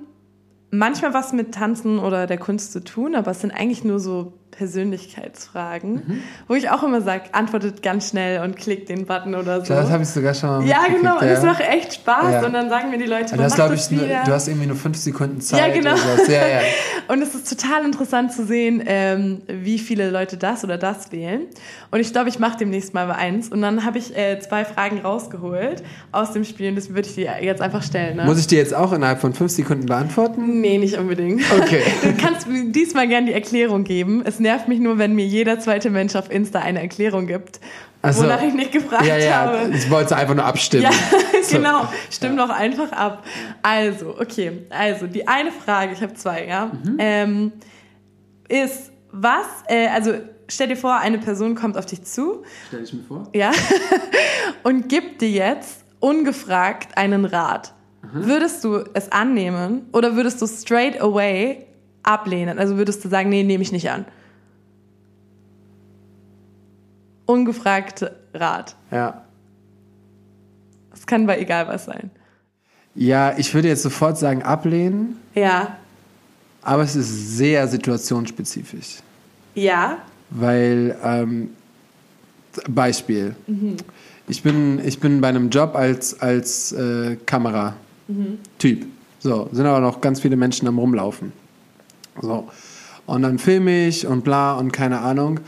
[SPEAKER 1] manchmal was mit Tanzen oder der Kunst zu tun, aber es sind eigentlich nur so Persönlichkeitsfragen, wo ich auch immer sage, antwortet ganz schnell und klickt den Button oder so.
[SPEAKER 2] Das habe ich sogar schon mal
[SPEAKER 1] ja, genau, und
[SPEAKER 2] ja.
[SPEAKER 1] das macht echt Spaß
[SPEAKER 2] Ja.
[SPEAKER 1] und dann sagen mir die Leute,
[SPEAKER 2] hast,
[SPEAKER 1] macht das
[SPEAKER 2] ich,
[SPEAKER 1] wieder.
[SPEAKER 2] du hast irgendwie nur fünf Sekunden Zeit.
[SPEAKER 1] Ja, genau.
[SPEAKER 2] Ja, ja.
[SPEAKER 1] Und es ist total interessant zu sehen, ähm, wie viele Leute das oder das wählen. Und ich glaube, ich mache demnächst mal eins. Und dann habe ich äh, zwei Fragen rausgeholt aus dem Spiel. Und das würde ich dir jetzt einfach stellen. Ne?
[SPEAKER 2] Muss ich dir jetzt auch innerhalb von fünf Sekunden beantworten?
[SPEAKER 1] Nee, nicht unbedingt.
[SPEAKER 2] Okay.
[SPEAKER 1] Du kannst mir diesmal gerne die Erklärung geben. Es nervt mich nur, wenn mir jeder zweite Mensch auf Insta eine Erklärung gibt,
[SPEAKER 2] Ach so.
[SPEAKER 1] wonach ich nicht gefragt
[SPEAKER 2] Ja, ja,
[SPEAKER 1] habe.
[SPEAKER 2] ich wollte einfach nur abstimmen.
[SPEAKER 1] Ja,
[SPEAKER 2] So.
[SPEAKER 1] genau. Stimm doch einfach ab. Also, okay. Also, die eine Frage, ich habe zwei, ja,
[SPEAKER 2] Mhm.
[SPEAKER 1] ähm, ist, was, äh, also stell dir vor, eine Person kommt auf dich zu.
[SPEAKER 2] Stell ich mir vor.
[SPEAKER 1] Ja. und gibt dir jetzt ungefragt einen Rat. Mhm. Würdest du es annehmen oder würdest du straight away ablehnen? Also würdest du sagen, nee, nehme ich nicht an? Ungefragt Rat.
[SPEAKER 2] Ja.
[SPEAKER 1] Es kann bei egal was sein.
[SPEAKER 2] Ja, ich würde jetzt sofort sagen ablehnen.
[SPEAKER 1] Ja.
[SPEAKER 2] Aber es ist sehr situationsspezifisch.
[SPEAKER 1] Ja.
[SPEAKER 2] Weil, ähm, Beispiel. Mhm. Ich, bin, ich bin bei einem Job als, als äh, Kamera-Typ. Mhm. So, sind aber noch ganz viele Menschen am Rumlaufen. So. Und dann filme ich und bla und keine Ahnung.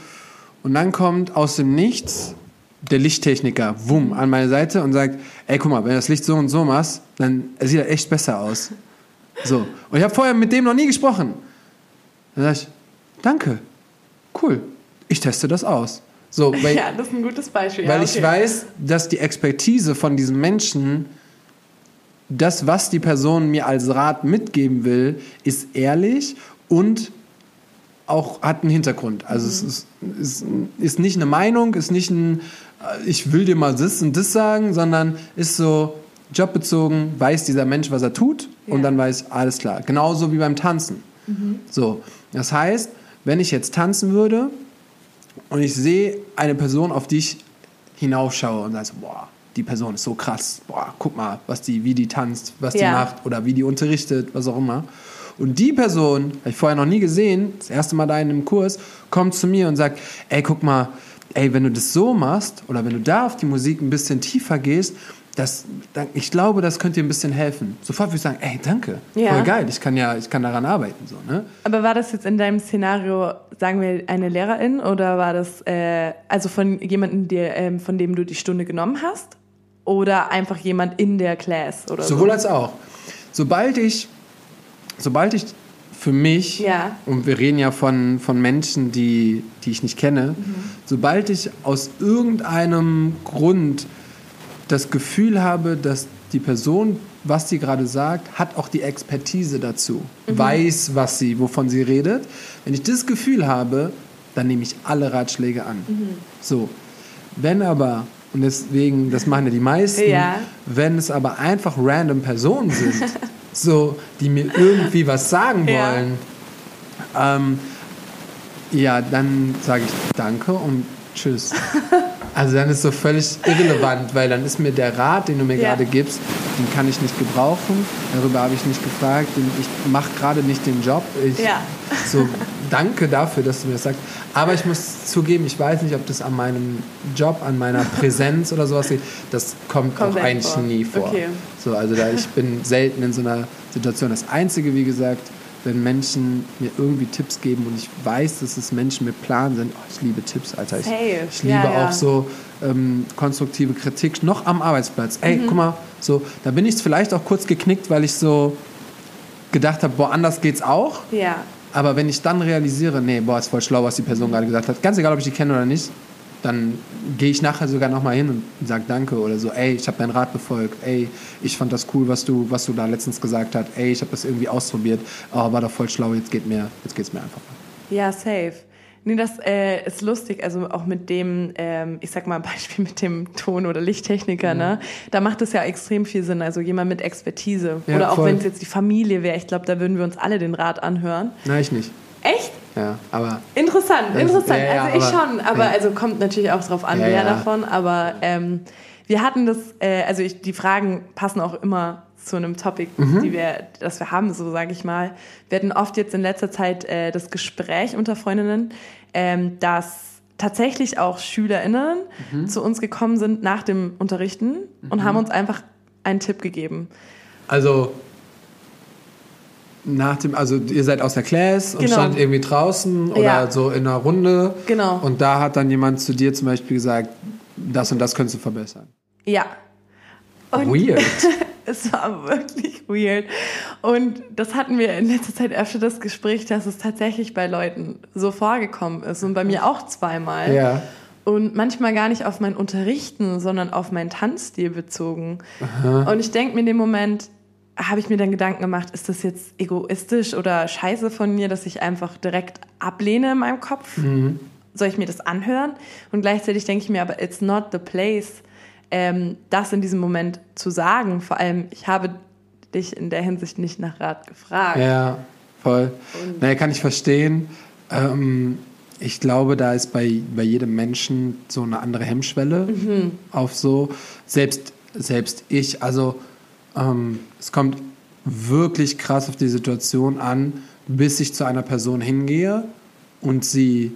[SPEAKER 2] Und dann kommt aus dem Nichts der Lichttechniker, wumm, an meine Seite und sagt, ey, guck mal, wenn du das Licht so und so machst, dann sieht das echt besser aus. So. Und ich habe vorher mit dem noch nie gesprochen. Dann sage ich, danke, cool, ich teste das aus. So, weil,
[SPEAKER 1] ja, das ist ein gutes Beispiel.
[SPEAKER 2] Weil
[SPEAKER 1] ja,
[SPEAKER 2] okay. ich weiß, dass die Expertise von diesem Menschen, das, was die Person mir als Rat mitgeben will, ist ehrlich und auch hat einen Hintergrund. Also mhm. es ist, ist, ist nicht eine Meinung, ist nicht ein, äh, ich will dir mal das und das sagen, sondern ist so jobbezogen, weiß dieser Mensch, was er tut ja. und dann weiß, alles klar. Genauso wie beim Tanzen. Mhm. So, das heißt, wenn ich jetzt tanzen würde und ich sehe eine Person, auf die ich hinaufschaue und sage, boah, die Person ist so krass, boah, guck mal, was die, wie die tanzt, was ja. die macht oder wie die unterrichtet, was auch immer. Und die Person, habe ich vorher noch nie gesehen, das erste Mal da in einem Kurs, kommt zu mir und sagt, ey, guck mal, ey, wenn du das so machst oder wenn du da auf die Musik ein bisschen tiefer gehst, das, ich glaube, das könnte dir ein bisschen helfen. Sofort würde ich sagen, ey, danke, ja. voll geil, ich kann ja, ich kann daran arbeiten. So, ne?
[SPEAKER 1] Aber war das jetzt in deinem Szenario, sagen wir, eine Lehrerin oder war das äh, also von jemandem, der, ähm, von dem du die Stunde genommen hast? Oder einfach jemand in der Class? Oder
[SPEAKER 2] Sowohl so? als auch. Sobald ich sobald ich für mich, ja. und wir reden ja von, von Menschen, die, die ich nicht kenne, mhm. sobald ich aus irgendeinem Grund das Gefühl habe, dass die Person, was sie gerade sagt, hat auch die Expertise dazu, mhm. weiß, was sie, wovon sie redet. Wenn ich das Gefühl habe, dann nehme ich alle Ratschläge an. Mhm. So. Wenn aber, und deswegen, das machen ja die meisten, ja. wenn es aber einfach random Personen sind, so, die mir irgendwie was sagen wollen, ja, ähm, ja dann sage ich Danke und Tschüss. Also dann ist so völlig irrelevant, weil dann ist mir der Rat, den du mir ja. gerade gibst, den kann ich nicht gebrauchen. Darüber habe ich nicht gefragt. Ich mache gerade nicht den Job. Ich, ja. So, danke dafür, dass du mir das sagst. Aber ich muss zugeben, ich weiß nicht, ob das an meinem Job, an meiner Präsenz oder sowas liegt. Das kommt, kommt auch eigentlich vor. nie vor. Okay. So, also da ich bin selten in so einer Situation. Das Einzige, wie gesagt, wenn Menschen mir irgendwie Tipps geben und ich weiß, dass es Menschen mit Plan sind. Oh, ich liebe Tipps, Alter. Ich, ich liebe ja, ja. auch so ähm, konstruktive Kritik noch am Arbeitsplatz. Ey, mhm. guck mal, so, da bin ich vielleicht auch kurz geknickt, weil ich so gedacht habe, boah, anders geht's auch.
[SPEAKER 1] Ja.
[SPEAKER 2] Aber wenn ich dann realisiere, nee, boah, ist voll schlau, was die Person gerade gesagt hat, ganz egal, ob ich die kenne oder nicht, dann gehe ich nachher sogar nochmal hin und sage Danke oder so, ey, ich habe deinen Rat befolgt, ey, ich fand das cool, was du, was du da letztens gesagt hast, ey, ich habe das irgendwie ausprobiert, oh, war doch voll schlau, jetzt geht mir, jetzt geht's mir einfach.
[SPEAKER 1] Ja, safe. Nee, das äh, ist lustig, also auch mit dem, ähm, ich sag mal Beispiel mit dem Ton- oder Lichttechniker, mhm. ne? Da macht es ja extrem viel Sinn, also jemand mit Expertise. Ja, oder auch wenn es jetzt die Familie wäre, ich glaube, da würden wir uns alle den Rat anhören.
[SPEAKER 2] Nein, ich nicht.
[SPEAKER 1] Echt?
[SPEAKER 2] Ja, aber.
[SPEAKER 1] Interessant, interessant. Ja, ja, also ich aber, schon, aber also kommt natürlich auch drauf an, wer davon, aber ähm, wir hatten das, äh, also ich, die Fragen passen auch immer zu einem Topic, mhm. die wir, das wir haben, so sage ich mal. Wir hatten oft jetzt in letzter Zeit äh, das Gespräch unter Freundinnen, ähm, dass tatsächlich auch SchülerInnen mhm. zu uns gekommen sind nach dem Unterrichten mhm. und haben uns einfach einen Tipp gegeben.
[SPEAKER 2] Also nach dem, also ihr seid aus der Class und genau. stand irgendwie draußen oder ja. so in einer Runde.
[SPEAKER 1] Genau.
[SPEAKER 2] Und da hat dann jemand zu dir zum Beispiel gesagt, das und das könntest du verbessern.
[SPEAKER 1] Ja.
[SPEAKER 2] Und Weird.
[SPEAKER 1] es war wirklich weird. Und das hatten wir in letzter Zeit öfter das Gespräch, dass es tatsächlich bei Leuten so vorgekommen ist und bei mir auch zweimal.
[SPEAKER 2] Ja.
[SPEAKER 1] Und manchmal gar nicht auf mein Unterrichten, sondern auf meinen Tanzstil bezogen. Aha. Und ich denke mir in dem Moment, habe ich mir dann Gedanken gemacht, ist das jetzt egoistisch oder scheiße von mir, dass ich einfach direkt ablehne in meinem Kopf? Mhm. soll ich mir das anhören? Und gleichzeitig denke ich mir, aber it's not the place, ähm, das in diesem Moment zu sagen. Vor allem, ich habe dich in der Hinsicht nicht nach Rat gefragt.
[SPEAKER 2] Ja, voll. naja, kann ich verstehen. Ähm, ich glaube, da ist bei, bei jedem Menschen so eine andere Hemmschwelle mhm. auf so. Selbst, selbst ich, also ähm, es kommt wirklich krass auf die Situation an, bis ich zu einer Person hingehe und sie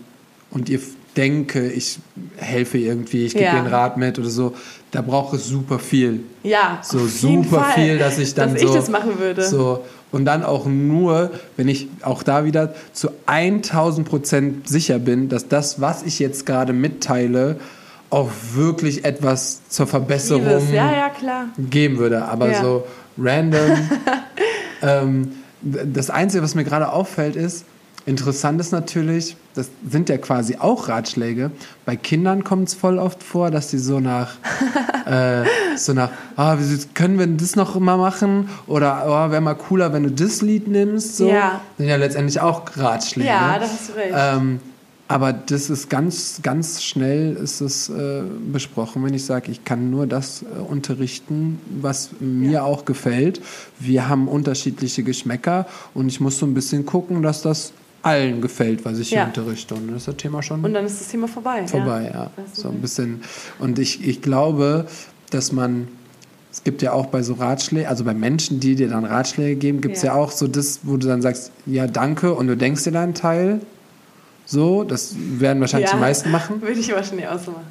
[SPEAKER 2] und ihr denke, ich helfe irgendwie, ich gebe ja. ihr einen Rat mit oder so, da braucht es super viel.
[SPEAKER 1] Ja,
[SPEAKER 2] so super Fall, viel, dass ich dann
[SPEAKER 1] dass
[SPEAKER 2] so,
[SPEAKER 1] ich das machen würde.
[SPEAKER 2] So und dann auch nur, wenn ich auch da wieder zu 1000 Prozent sicher bin, dass das, was ich jetzt gerade mitteile, auch wirklich etwas zur Verbesserung
[SPEAKER 1] ja, ja,
[SPEAKER 2] geben würde. Aber so random. ähm, das Einzige, was mir gerade auffällt, ist, interessant ist natürlich, das sind ja quasi auch Ratschläge. Bei Kindern kommt es voll oft vor, dass die so nach, äh, so nach, ah, können wir das noch immer machen? Oder oh, wäre mal cooler, wenn du das Lied nimmst. So.
[SPEAKER 1] Ja.
[SPEAKER 2] Sind ja letztendlich auch Ratschläge.
[SPEAKER 1] Ja, da hast du recht.
[SPEAKER 2] Ähm, aber das ist ganz, ganz schnell ist es äh, besprochen, wenn ich sage, ich kann nur das äh, unterrichten, was mir ja. auch gefällt. Wir haben unterschiedliche Geschmäcker und ich muss so ein bisschen gucken, dass das allen gefällt, was ich ja. hier unterrichte. Und dann ist das Thema schon.
[SPEAKER 1] Und dann ist das Thema vorbei.
[SPEAKER 2] Vorbei, ja. ja. So ein bisschen. Und ich, ich glaube, dass man. Es gibt ja auch bei so Ratschlägen, also bei Menschen, die dir dann Ratschläge geben, gibt es ja. ja auch so das, wo du dann sagst, ja, danke, und du denkst dir deinen Teil. So, das werden wahrscheinlich ja, die meisten machen.
[SPEAKER 1] Würde ich wahrscheinlich auch so machen.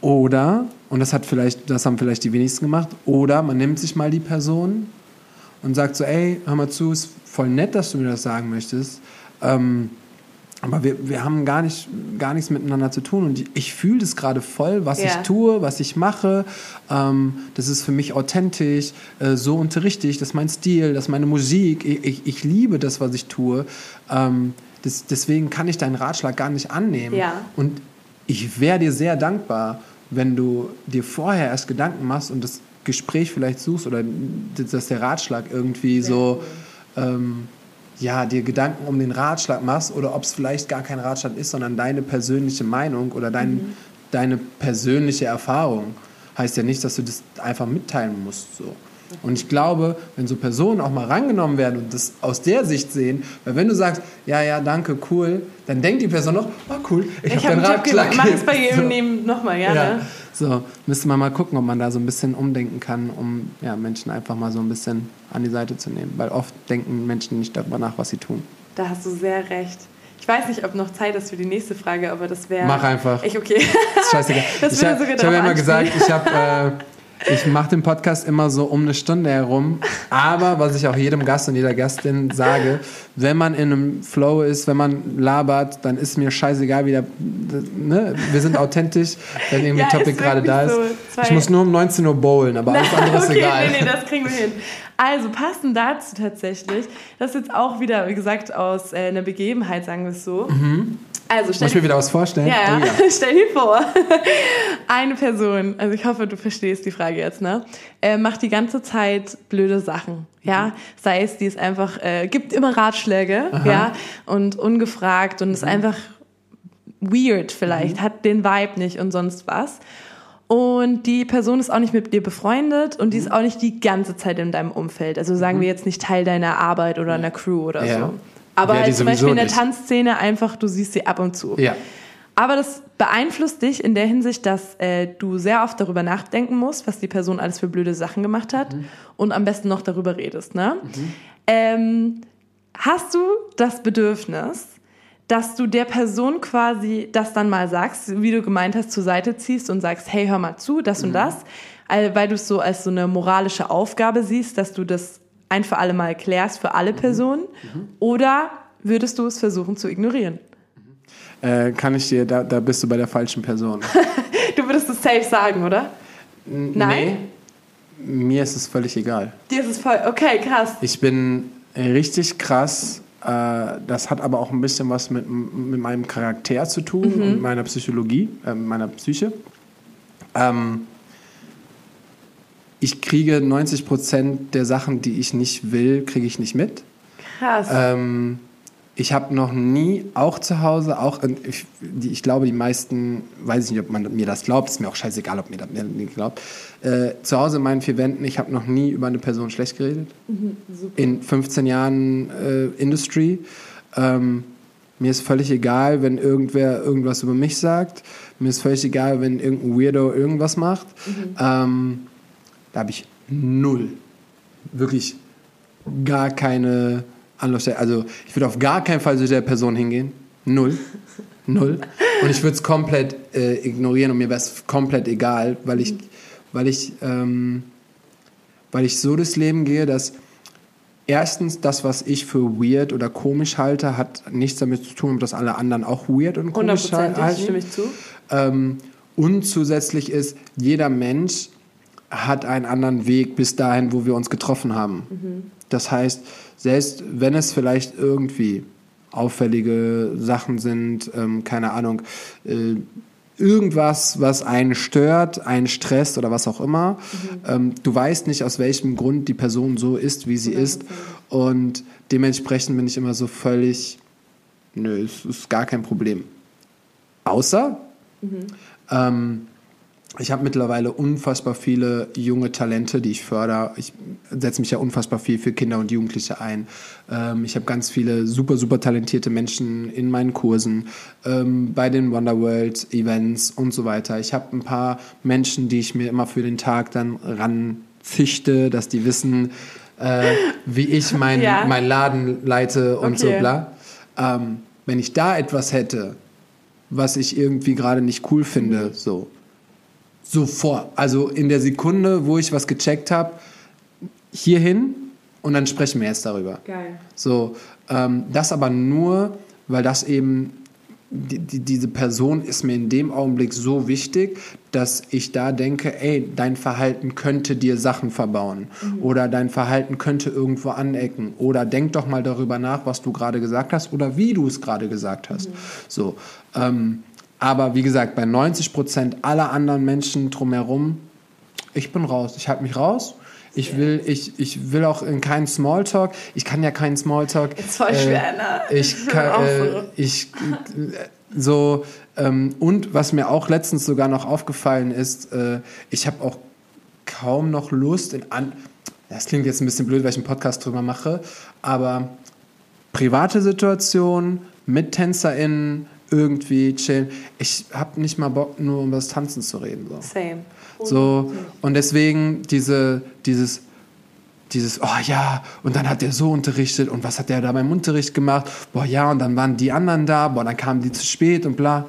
[SPEAKER 2] Oder, und das hat vielleicht, das haben vielleicht die wenigsten gemacht, oder man nimmt sich mal die Person und sagt so, ey, hör mal zu, ist voll nett, dass du mir das sagen möchtest. Ähm, aber wir, wir haben gar, nicht, gar nichts miteinander zu tun. Und ich fühle das gerade voll, was ja. ich tue, was ich mache. Ähm, das ist für mich authentisch. Äh, so unterrichte ich. Das ist mein Stil, das ist meine Musik. Ich, ich, ich liebe das, was ich tue. Ähm, das, deswegen kann ich deinen Ratschlag gar nicht annehmen.
[SPEAKER 1] Ja.
[SPEAKER 2] Und ich wäre dir sehr dankbar, wenn du dir vorher erst Gedanken machst und das Gespräch vielleicht suchst oder dass der Ratschlag irgendwie sehr so. Cool. Ähm, ja, dir Gedanken um den Ratschlag machst oder ob es vielleicht gar kein Ratschlag ist, sondern deine persönliche Meinung oder dein, mhm. deine persönliche Erfahrung. Heißt ja nicht, dass du das einfach mitteilen musst. So. Und ich glaube, wenn so Personen auch mal rangenommen werden und das aus der Sicht sehen, weil wenn du sagst, ja, ja, danke, cool, dann denkt die Person noch, oh cool, ich, ich habe hab den Ratschlag.
[SPEAKER 1] Mach es bei jedem so. nochmal, ja. ja. Ne?
[SPEAKER 2] So, müsste man mal gucken, ob man da so ein bisschen umdenken kann, um ja, Menschen einfach mal so ein bisschen an die Seite zu nehmen. Weil oft denken Menschen nicht darüber nach, was sie tun.
[SPEAKER 1] Da hast du sehr recht. Ich weiß nicht, ob noch Zeit ist für die nächste Frage, aber das wäre.
[SPEAKER 2] Mach einfach.
[SPEAKER 1] Ich, okay.
[SPEAKER 2] Das ist scheißegal. das ich habe hab ja immer gesagt, ich habe. Äh, ich mache den Podcast immer so um eine Stunde herum. Aber was ich auch jedem Gast und jeder Gastin sage, wenn man in einem Flow ist, wenn man labert, dann ist mir scheißegal, wie der. Ne? Wir sind authentisch, wenn irgendwie ja, Topic gerade da ist. So. Ich muss nur um 19 Uhr bowlen, aber alles andere ist
[SPEAKER 1] okay,
[SPEAKER 2] egal.
[SPEAKER 1] Nee, nee, das kriegen wir hin. Also passend dazu tatsächlich, das ist jetzt auch wieder, wie gesagt, aus äh, einer Begebenheit, sagen wir es so.
[SPEAKER 2] Mhm. Also stell Muss ich mir wieder was vorstellen?
[SPEAKER 1] Ja, oh, ja. stell dir vor, eine Person, also ich hoffe, du verstehst die Frage jetzt, ne? Äh, macht die ganze Zeit blöde Sachen, ja? Sei es, die ist einfach, äh, gibt immer Ratschläge, Aha. ja? Und ungefragt und ist mhm. einfach weird vielleicht, mhm. hat den Vibe nicht und sonst was. Und die Person ist auch nicht mit dir befreundet und die ist mhm. auch nicht die ganze Zeit in deinem Umfeld. Also sagen mhm. wir jetzt nicht Teil deiner Arbeit oder einer Crew oder ja. so. Aber halt zum Beispiel in der nicht. Tanzszene einfach, du siehst sie ab und zu.
[SPEAKER 2] Ja.
[SPEAKER 1] Aber das beeinflusst dich in der Hinsicht, dass äh, du sehr oft darüber nachdenken musst, was die Person alles für blöde Sachen gemacht hat mhm. und am besten noch darüber redest. Ne? Mhm. Ähm, hast du das Bedürfnis, dass du der Person quasi das dann mal sagst, wie du gemeint hast, zur Seite ziehst und sagst, hey, hör mal zu, das mhm. und das, weil du es so als so eine moralische Aufgabe siehst, dass du das ein für alle Mal klärst für alle mhm. Personen? Mhm. Oder würdest du es versuchen zu ignorieren?
[SPEAKER 2] Äh, kann ich dir, da, da bist du bei der falschen Person.
[SPEAKER 1] du würdest es safe sagen, oder?
[SPEAKER 2] N Nein? Nee, mir ist es völlig egal.
[SPEAKER 1] Dir ist es voll, okay, krass.
[SPEAKER 2] Ich bin richtig krass. Äh, das hat aber auch ein bisschen was mit, mit meinem Charakter zu tun mhm. und meiner Psychologie, äh, meiner Psyche. Ähm, ich kriege 90 Prozent der Sachen, die ich nicht will, kriege ich nicht mit.
[SPEAKER 1] Krass.
[SPEAKER 2] Ähm, Ich habe noch nie, auch zu Hause, auch, ich, die, ich glaube, die meisten, weiß ich nicht, ob man mir das glaubt, ist mir auch scheißegal, ob mir das nicht glaubt. Äh, zu Hause in meinen vier Wänden, ich habe noch nie über eine Person schlecht geredet. Mhm, in 15 Jahren äh, Industry. Ähm, mir ist völlig egal, wenn irgendwer irgendwas über mich sagt. Mir ist völlig egal, wenn irgendein Weirdo irgendwas macht. Mhm. Ähm, da habe ich null, wirklich gar keine Anlaufstelle. Also ich würde auf gar keinen Fall zu der Person hingehen. Null. Null. Und ich würde es komplett äh, ignorieren und mir wäre es komplett egal, weil ich, weil ich, ähm, weil ich so das Leben gehe, dass erstens das, was ich für weird oder komisch halte, hat nichts damit zu tun, dass alle anderen auch weird und komisch halten. stimme ich zu. Ähm, und zusätzlich ist, jeder Mensch hat einen anderen Weg bis dahin, wo wir uns getroffen haben. Mhm. Das heißt, selbst wenn es vielleicht irgendwie auffällige Sachen sind, ähm, keine Ahnung, äh, irgendwas, was einen stört, einen stresst oder was auch immer. Mhm. Ähm, du weißt nicht, aus welchem Grund die Person so ist, wie sie ist. Und dementsprechend bin ich immer so völlig, nö, es ist gar kein Problem. Außer, mhm. ähm, ich habe mittlerweile unfassbar viele junge Talente, die ich fördere. Ich setze mich ja unfassbar viel für Kinder und Jugendliche ein. Ähm, ich habe ganz viele super, super talentierte Menschen in meinen Kursen, ähm, bei den Wonderworld Events und so weiter. Ich habe ein paar Menschen, die ich mir immer für den Tag dann ranzüchte, dass die wissen, äh, wie ich mein, ja. mein Laden leite und okay. so bla. Ähm, wenn ich da etwas hätte, was ich irgendwie gerade nicht cool finde, so Sofort. Also in der Sekunde, wo ich was gecheckt habe, hierhin und dann sprechen wir jetzt darüber. Geil. So, ähm, das aber nur, weil das eben die, die, diese Person ist mir in dem Augenblick so wichtig, dass ich da denke, ey, dein Verhalten könnte dir Sachen verbauen mhm. oder dein Verhalten könnte irgendwo anecken oder denk doch mal darüber nach, was du gerade gesagt hast oder wie du es gerade gesagt hast. Mhm. So, ähm, aber wie gesagt, bei 90 Prozent aller anderen Menschen drumherum, ich bin raus. Ich halte mich raus. Ich will, ich, ich will auch in keinen Smalltalk. Ich kann ja keinen Smalltalk. Ist voll schwer, ne? Ich kann, äh, ich, äh, so, ähm, und was mir auch letztens sogar noch aufgefallen ist, äh, ich habe auch kaum noch Lust in an, das klingt jetzt ein bisschen blöd, weil ich einen Podcast drüber mache, aber private Situationen mit TänzerInnen, irgendwie chillen. Ich habe nicht mal Bock, nur um das Tanzen zu reden. So. Same. So, und deswegen diese, dieses, dieses, oh ja, und dann hat der so unterrichtet und was hat der da beim Unterricht gemacht? Boah, ja, und dann waren die anderen da, boah, dann kamen die zu spät und bla.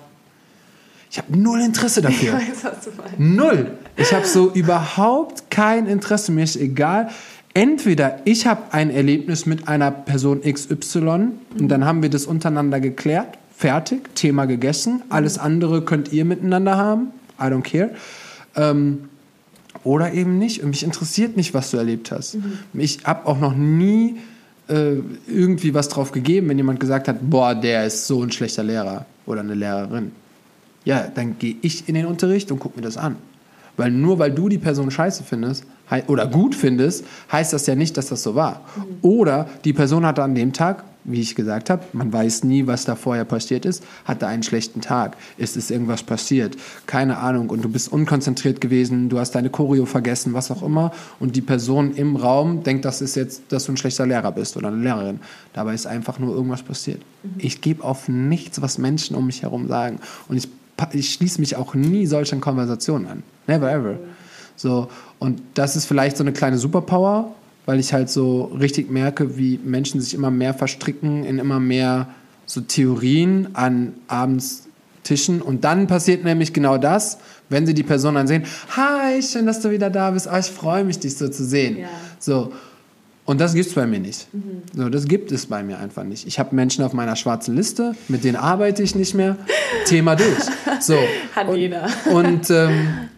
[SPEAKER 2] Ich habe null Interesse dafür. Ich weiß. Null. Ich habe so überhaupt kein Interesse. Mir ist egal. Entweder ich habe ein Erlebnis mit einer Person XY mhm. und dann haben wir das untereinander geklärt fertig, Thema gegessen. Alles andere könnt ihr miteinander haben. I don't care. Ähm, oder eben nicht. Und mich interessiert nicht, was du erlebt hast. Mhm. Ich habe auch noch nie äh, irgendwie was drauf gegeben, wenn jemand gesagt hat, boah, der ist so ein schlechter Lehrer oder eine Lehrerin. Ja, dann gehe ich in den Unterricht und gucke mir das an. Weil nur weil du die Person scheiße findest oder gut findest, heißt das ja nicht, dass das so war. Mhm. Oder die Person hatte an dem Tag wie ich gesagt habe, man weiß nie, was da vorher passiert ist. Hatte einen schlechten Tag? Ist es irgendwas passiert? Keine Ahnung. Und du bist unkonzentriert gewesen, du hast deine Choreo vergessen, was auch immer. Und die Person im Raum denkt, das ist jetzt, dass du ein schlechter Lehrer bist oder eine Lehrerin. Dabei ist einfach nur irgendwas passiert. Mhm. Ich gebe auf nichts, was Menschen um mich herum sagen. Und ich, ich schließe mich auch nie solchen Konversationen an. Never ever. Mhm. So, und das ist vielleicht so eine kleine Superpower, weil ich halt so richtig merke, wie Menschen sich immer mehr verstricken in immer mehr so Theorien an abends Tischen. Und dann passiert nämlich genau das, wenn sie die Person dann sehen, hi, schön, dass du wieder da bist, oh, ich freue mich, dich so zu sehen. Ja. So. Und das gibt es bei mir nicht. Mhm. So, das gibt es bei mir einfach nicht. Ich habe Menschen auf meiner schwarzen Liste, mit denen arbeite ich nicht mehr. Thema durch. So. Hat und, jeder. Und ähm,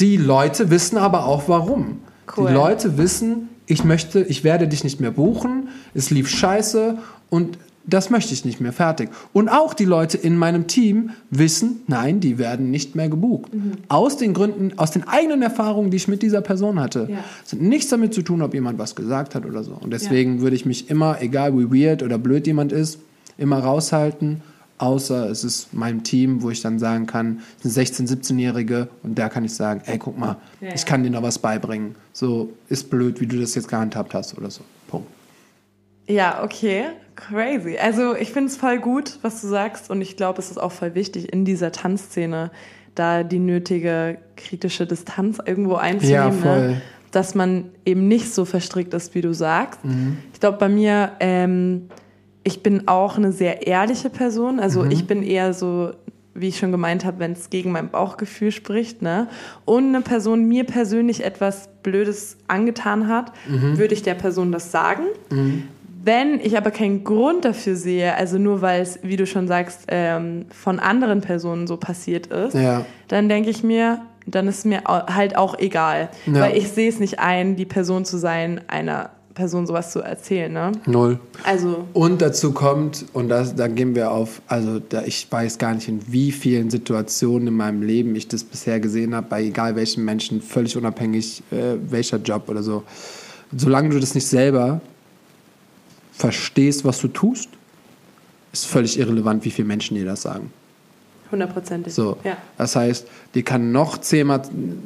[SPEAKER 2] die Leute wissen aber auch warum. Cool. Die Leute wissen, ich möchte, ich werde dich nicht mehr buchen, es lief scheiße und das möchte ich nicht mehr, fertig. Und auch die Leute in meinem Team wissen, nein, die werden nicht mehr gebucht. Aus den Gründen, aus den eigenen Erfahrungen, die ich mit dieser Person hatte.
[SPEAKER 1] Ja.
[SPEAKER 2] Es hat nichts damit zu tun, ob jemand was gesagt hat oder so. Und deswegen würde ich mich immer, egal wie weird oder blöd jemand ist, immer raushalten. Außer es ist mein Team, wo ich dann sagen kann, es sind 16-, 17-Jährige und da kann ich sagen, ey, guck mal,
[SPEAKER 1] Ja,
[SPEAKER 2] ich kann dir noch was beibringen. So, ist blöd, wie du das jetzt gehandhabt hast oder so. Punkt.
[SPEAKER 1] Ja, okay. Crazy. Also ich finde es voll gut, was du sagst. Und ich glaube, es ist auch voll wichtig, in dieser Tanzszene da die nötige kritische Distanz irgendwo einzunehmen.
[SPEAKER 2] Ja.
[SPEAKER 1] Ne? Dass man eben nicht so verstrickt ist, wie du sagst.
[SPEAKER 2] Mhm.
[SPEAKER 1] Ich glaube, bei mir, ähm, ich bin auch eine sehr ehrliche Person. Also
[SPEAKER 2] Mhm.
[SPEAKER 1] ich bin eher so, wie ich schon gemeint habe, wenn es gegen mein Bauchgefühl spricht. Ne? Und eine Person mir persönlich etwas Blödes angetan hat,
[SPEAKER 2] Mhm.
[SPEAKER 1] würde ich der Person das sagen. Wenn ich aber keinen Grund dafür sehe, also nur weil es, wie du schon sagst, ähm, von anderen Personen so passiert ist,
[SPEAKER 2] Ja.
[SPEAKER 1] dann denke ich mir, dann ist mir halt auch egal.
[SPEAKER 2] Ja.
[SPEAKER 1] Weil ich sehe es nicht ein, die Person zu sein, einer Person sowas zu erzählen. Ne?
[SPEAKER 2] Null.
[SPEAKER 1] Also,
[SPEAKER 2] Und dazu kommt, und das, da gehen wir auf, also da, ich weiß gar nicht, in wie vielen Situationen in meinem Leben ich das bisher gesehen habe, bei egal welchen Menschen, völlig unabhängig, äh, welcher Job oder so. Solange du das nicht selber verstehst, was du tust, ist völlig irrelevant, wie viele Menschen dir das sagen.
[SPEAKER 1] hundertprozentig.
[SPEAKER 2] So.
[SPEAKER 1] Ja.
[SPEAKER 2] Das heißt, dir kann noch zehnmal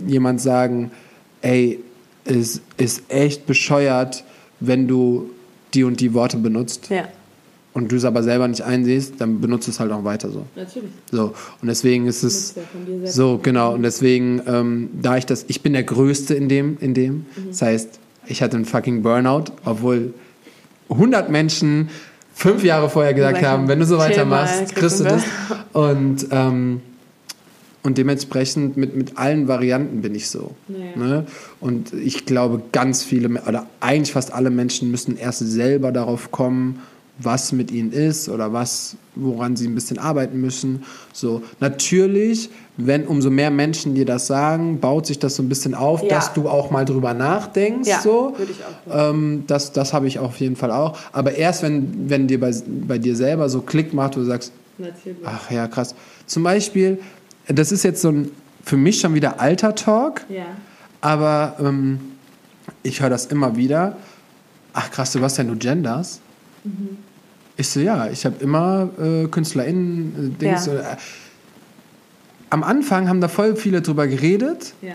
[SPEAKER 2] jemand sagen, ey, es ist echt bescheuert, wenn du die und die Worte benutzt
[SPEAKER 1] Ja,
[SPEAKER 2] und du es aber selber nicht einsiehst, dann benutzt es halt auch weiter so.
[SPEAKER 1] natürlich.
[SPEAKER 2] So, und deswegen ist es
[SPEAKER 1] ja
[SPEAKER 2] so, genau, und deswegen, ähm, da ich das, ich bin der Größte in dem, in dem,
[SPEAKER 1] Mhm.
[SPEAKER 2] das heißt, ich hatte einen fucking Burnout, obwohl 100 Menschen fünf Jahre vorher gesagt haben, wenn du so weitermachst, kriegst du das. Und, ähm, und dementsprechend mit, mit allen Varianten bin ich so.
[SPEAKER 1] Ja.
[SPEAKER 2] Ne? Und ich glaube, ganz viele, oder eigentlich fast alle Menschen müssen erst selber darauf kommen, was mit ihnen ist oder was, woran sie ein bisschen arbeiten müssen. So, natürlich, wenn umso mehr Menschen dir das sagen, baut sich das so ein bisschen auf,
[SPEAKER 1] Ja.
[SPEAKER 2] dass du auch mal drüber nachdenkst.
[SPEAKER 1] Ja,
[SPEAKER 2] so.
[SPEAKER 1] würde ich auch
[SPEAKER 2] Ähm, das das habe ich auf jeden Fall auch. Aber erst, wenn, wenn dir bei, bei dir selber so Klick macht, wo du sagst,
[SPEAKER 1] Natürlich.
[SPEAKER 2] ach ja, krass. Zum Beispiel, das ist jetzt so ein für mich schon wieder alter Talk,
[SPEAKER 1] Ja.
[SPEAKER 2] aber ähm, ich höre das immer wieder. Ach krass, Sebastian, du genders?
[SPEAKER 1] Mhm.
[SPEAKER 2] Ich so, ja, ich habe immer äh, KünstlerInnen, äh, Dings.
[SPEAKER 1] Ja.
[SPEAKER 2] Äh, am Anfang haben da voll viele drüber geredet
[SPEAKER 1] Ja.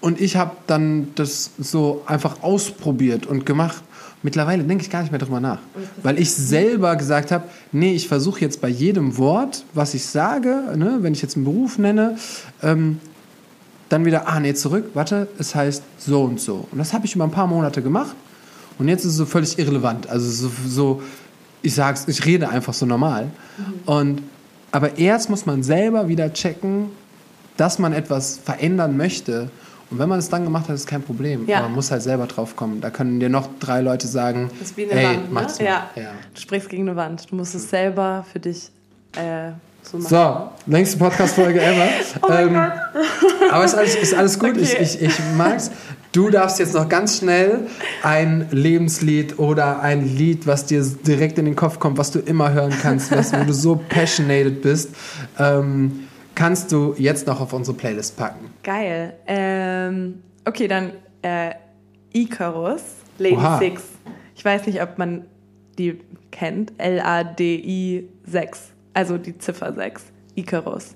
[SPEAKER 2] und ich habe dann das so einfach ausprobiert und gemacht. Mittlerweile denke ich gar nicht mehr drüber nach, weil ich selber gesagt habe, nee, ich versuche jetzt bei jedem Wort, was ich sage, ne, wenn ich jetzt einen Beruf nenne, ähm, dann wieder, ah nee, zurück, warte, es heißt so und so. Und das habe ich über ein paar Monate gemacht und jetzt ist es so völlig irrelevant. Also so, so ich sag's, ich rede einfach so normal. Und aber erst muss man selber wieder checken, dass man etwas verändern möchte. Und wenn man es dann gemacht hat, ist kein Problem.
[SPEAKER 1] Ja.
[SPEAKER 2] Aber man muss halt selber drauf kommen. Da können dir noch drei Leute sagen,
[SPEAKER 1] Das ist wie eine
[SPEAKER 2] ey,
[SPEAKER 1] Wand, ne?
[SPEAKER 2] mach's mal.
[SPEAKER 1] Ja.
[SPEAKER 2] ja.
[SPEAKER 1] Du sprichst gegen eine Wand. Du musst es selber für dich äh, so machen.
[SPEAKER 2] So, längste Podcast-Folge ever.
[SPEAKER 1] Oh
[SPEAKER 2] Ähm. Aber ist alles, ist alles gut.
[SPEAKER 1] Okay.
[SPEAKER 2] Ich, ich, ich mag's. Du darfst jetzt noch ganz schnell ein Lebenslied oder ein Lied, was dir direkt in den Kopf kommt, was du immer hören kannst, was, wo du so passionated bist, ähm, kannst du jetzt noch auf unsere Playlist packen.
[SPEAKER 1] Geil. Ähm, okay, dann äh, Icarus, Lady
[SPEAKER 2] Oha.
[SPEAKER 1] Six. Ich weiß nicht, ob man die kennt. L-A-D-I 6. Also die Ziffer 6. Icarus.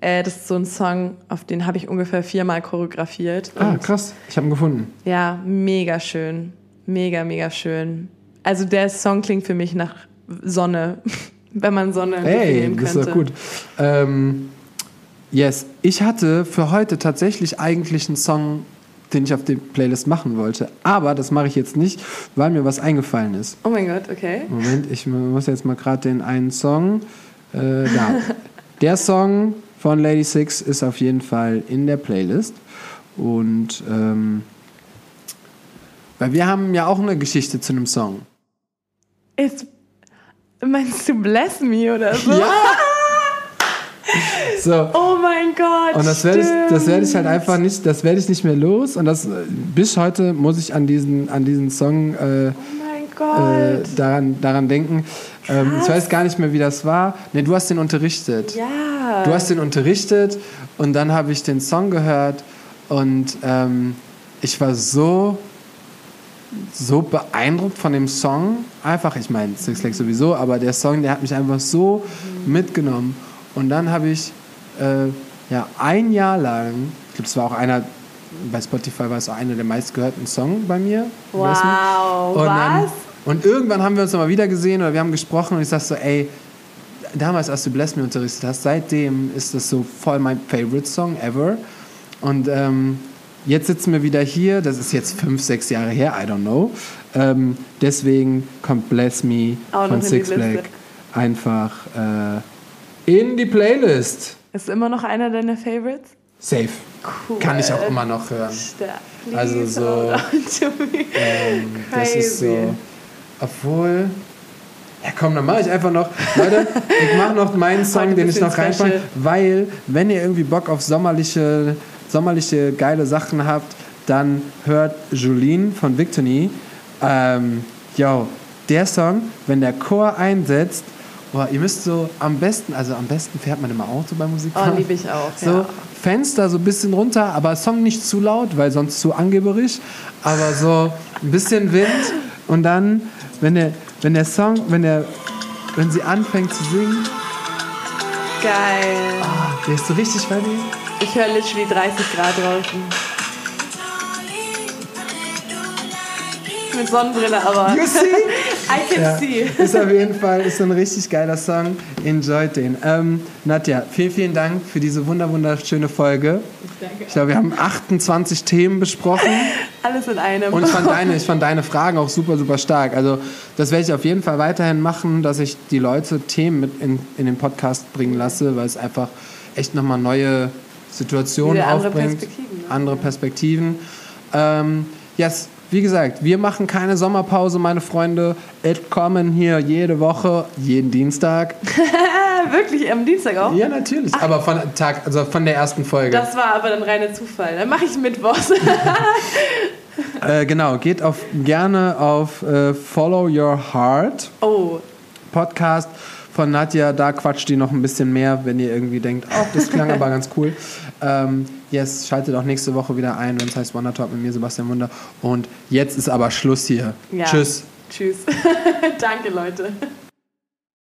[SPEAKER 1] Äh, das ist so ein Song, auf den habe ich ungefähr viermal choreografiert.
[SPEAKER 2] Ah, krass. Ich habe ihn gefunden.
[SPEAKER 1] Ja, mega schön. Mega, mega schön. Also der Song klingt für mich nach Sonne, wenn man Sonne
[SPEAKER 2] Hey, das ist
[SPEAKER 1] könnte.
[SPEAKER 2] doch gut. Ähm, yes, ich hatte für heute tatsächlich eigentlich einen Song, den ich auf die Playlist machen wollte. Aber das mache ich jetzt nicht, weil mir was eingefallen ist.
[SPEAKER 1] Oh mein Gott, okay.
[SPEAKER 2] Moment, ich muss jetzt mal gerade den einen Song. Äh, da. Der Song von Lady Six ist auf jeden Fall in der Playlist. Und ähm, weil wir haben ja auch eine Geschichte zu einem Song.
[SPEAKER 1] Ist, meinst du Bless Me oder so?
[SPEAKER 2] Ja! So.
[SPEAKER 1] Oh mein Gott.
[SPEAKER 2] Und das werde ich, das werde ich halt einfach nicht, das werde ich nicht mehr los. Und das äh, bis heute muss ich an diesen, an diesen Song äh,
[SPEAKER 1] Oh Gott.
[SPEAKER 2] daran, daran denken. Ähm, ich weiß gar nicht mehr, wie das war. Ne, du hast den unterrichtet.
[SPEAKER 1] Ja.
[SPEAKER 2] Du hast den unterrichtet und dann habe ich den Song gehört und ähm, ich war so, so beeindruckt von dem Song. Einfach, ich meine, Six Flags sowieso, aber der Song, der hat mich einfach so mitgenommen. Und dann habe ich äh, ja, ein Jahr lang, ich glaube, es war auch einer, bei Spotify war es auch einer der meistgehörten Songs bei mir.
[SPEAKER 1] Wow,
[SPEAKER 2] Und, dann,
[SPEAKER 1] was?
[SPEAKER 2] und irgendwann haben wir uns nochmal wieder gesehen oder wir haben gesprochen und ich sag so, ey, damals, als du Bless Me unterrichtet hast, seitdem ist das so voll mein Favorite Song ever. Und ähm, jetzt sitzen wir wieder hier, das ist jetzt fünf, sechs Jahre her, I don't know. Ähm, deswegen kommt Bless Me
[SPEAKER 1] Auch
[SPEAKER 2] von Six. Flag einfach äh, in die Playlist.
[SPEAKER 1] Ist immer noch einer deiner Favorites?
[SPEAKER 2] Safe.
[SPEAKER 1] Cool.
[SPEAKER 2] Kann ich auch immer noch hören. Also so. Ähm, das ist so. Obwohl. Ja, komm, dann mache ich einfach noch. Leute, ich mache noch meinen Song, den ich noch reinpacke, weil, wenn ihr irgendwie Bock auf sommerliche, sommerliche geile Sachen habt, dann hört Julien von Victony. Ähm, yo, der Song, wenn der Chor einsetzt, boah, ihr müsst so am besten, also am besten fährt man immer Auto bei Musik.
[SPEAKER 1] Oh, liebe ich auch.
[SPEAKER 2] So,
[SPEAKER 1] ja.
[SPEAKER 2] Fenster so ein bisschen runter, aber Song nicht zu laut, weil sonst zu angeberisch. Aber so ein bisschen Wind und dann, wenn der, wenn der Song, wenn der, wenn sie anfängt zu singen,
[SPEAKER 1] Geil.
[SPEAKER 2] ah, der ist so richtig funny.
[SPEAKER 1] Ich höre literally 30 Grad draußen. Mit Sonnenbrille, aber.
[SPEAKER 2] You see?
[SPEAKER 1] I can
[SPEAKER 2] Ja,
[SPEAKER 1] see.
[SPEAKER 2] ist auf jeden Fall ist ein richtig geiler Song. Enjoyt den. Ähm, Nadja, vielen, vielen Dank für diese wunder wunderschöne Folge.
[SPEAKER 1] Danke.
[SPEAKER 2] Ich glaube, wir haben 28 Themen besprochen.
[SPEAKER 1] Alles in einem.
[SPEAKER 2] Und ich fand, deine, ich fand deine Fragen auch super, super stark. Also das werde ich auf jeden Fall weiterhin machen, dass ich die Leute Themen mit in, in den Podcast bringen lasse, weil es einfach echt nochmal neue Situationen
[SPEAKER 1] Wieder andere
[SPEAKER 2] aufbringt.
[SPEAKER 1] Perspektiven, ne?
[SPEAKER 2] Andere Perspektiven. Ähm, yes, wie gesagt, wir machen keine Sommerpause, meine Freunde. Es kommen hier jede Woche, jeden Dienstag.
[SPEAKER 1] Wirklich, am Dienstag auch?
[SPEAKER 2] Ja, natürlich. Aber von Tag, also von der ersten Folge.
[SPEAKER 1] Das war aber dann reiner Zufall. Dann mache ich Mittwochs.
[SPEAKER 2] Äh, genau, geht auf, gerne auf äh, Follow Your Heart.
[SPEAKER 1] oh,
[SPEAKER 2] Podcast von Nadja. Da quatscht die noch ein bisschen mehr, wenn ihr irgendwie denkt, oh, das klang aber ganz cool. Ähm, yes, schaltet auch nächste Woche wieder ein, wenn es heißt Wonder Talk mit mir, Sebastian Wunder. Und jetzt ist aber Schluss hier.
[SPEAKER 1] ja.
[SPEAKER 2] Tschüss.
[SPEAKER 1] Tschüss. Danke, Leute.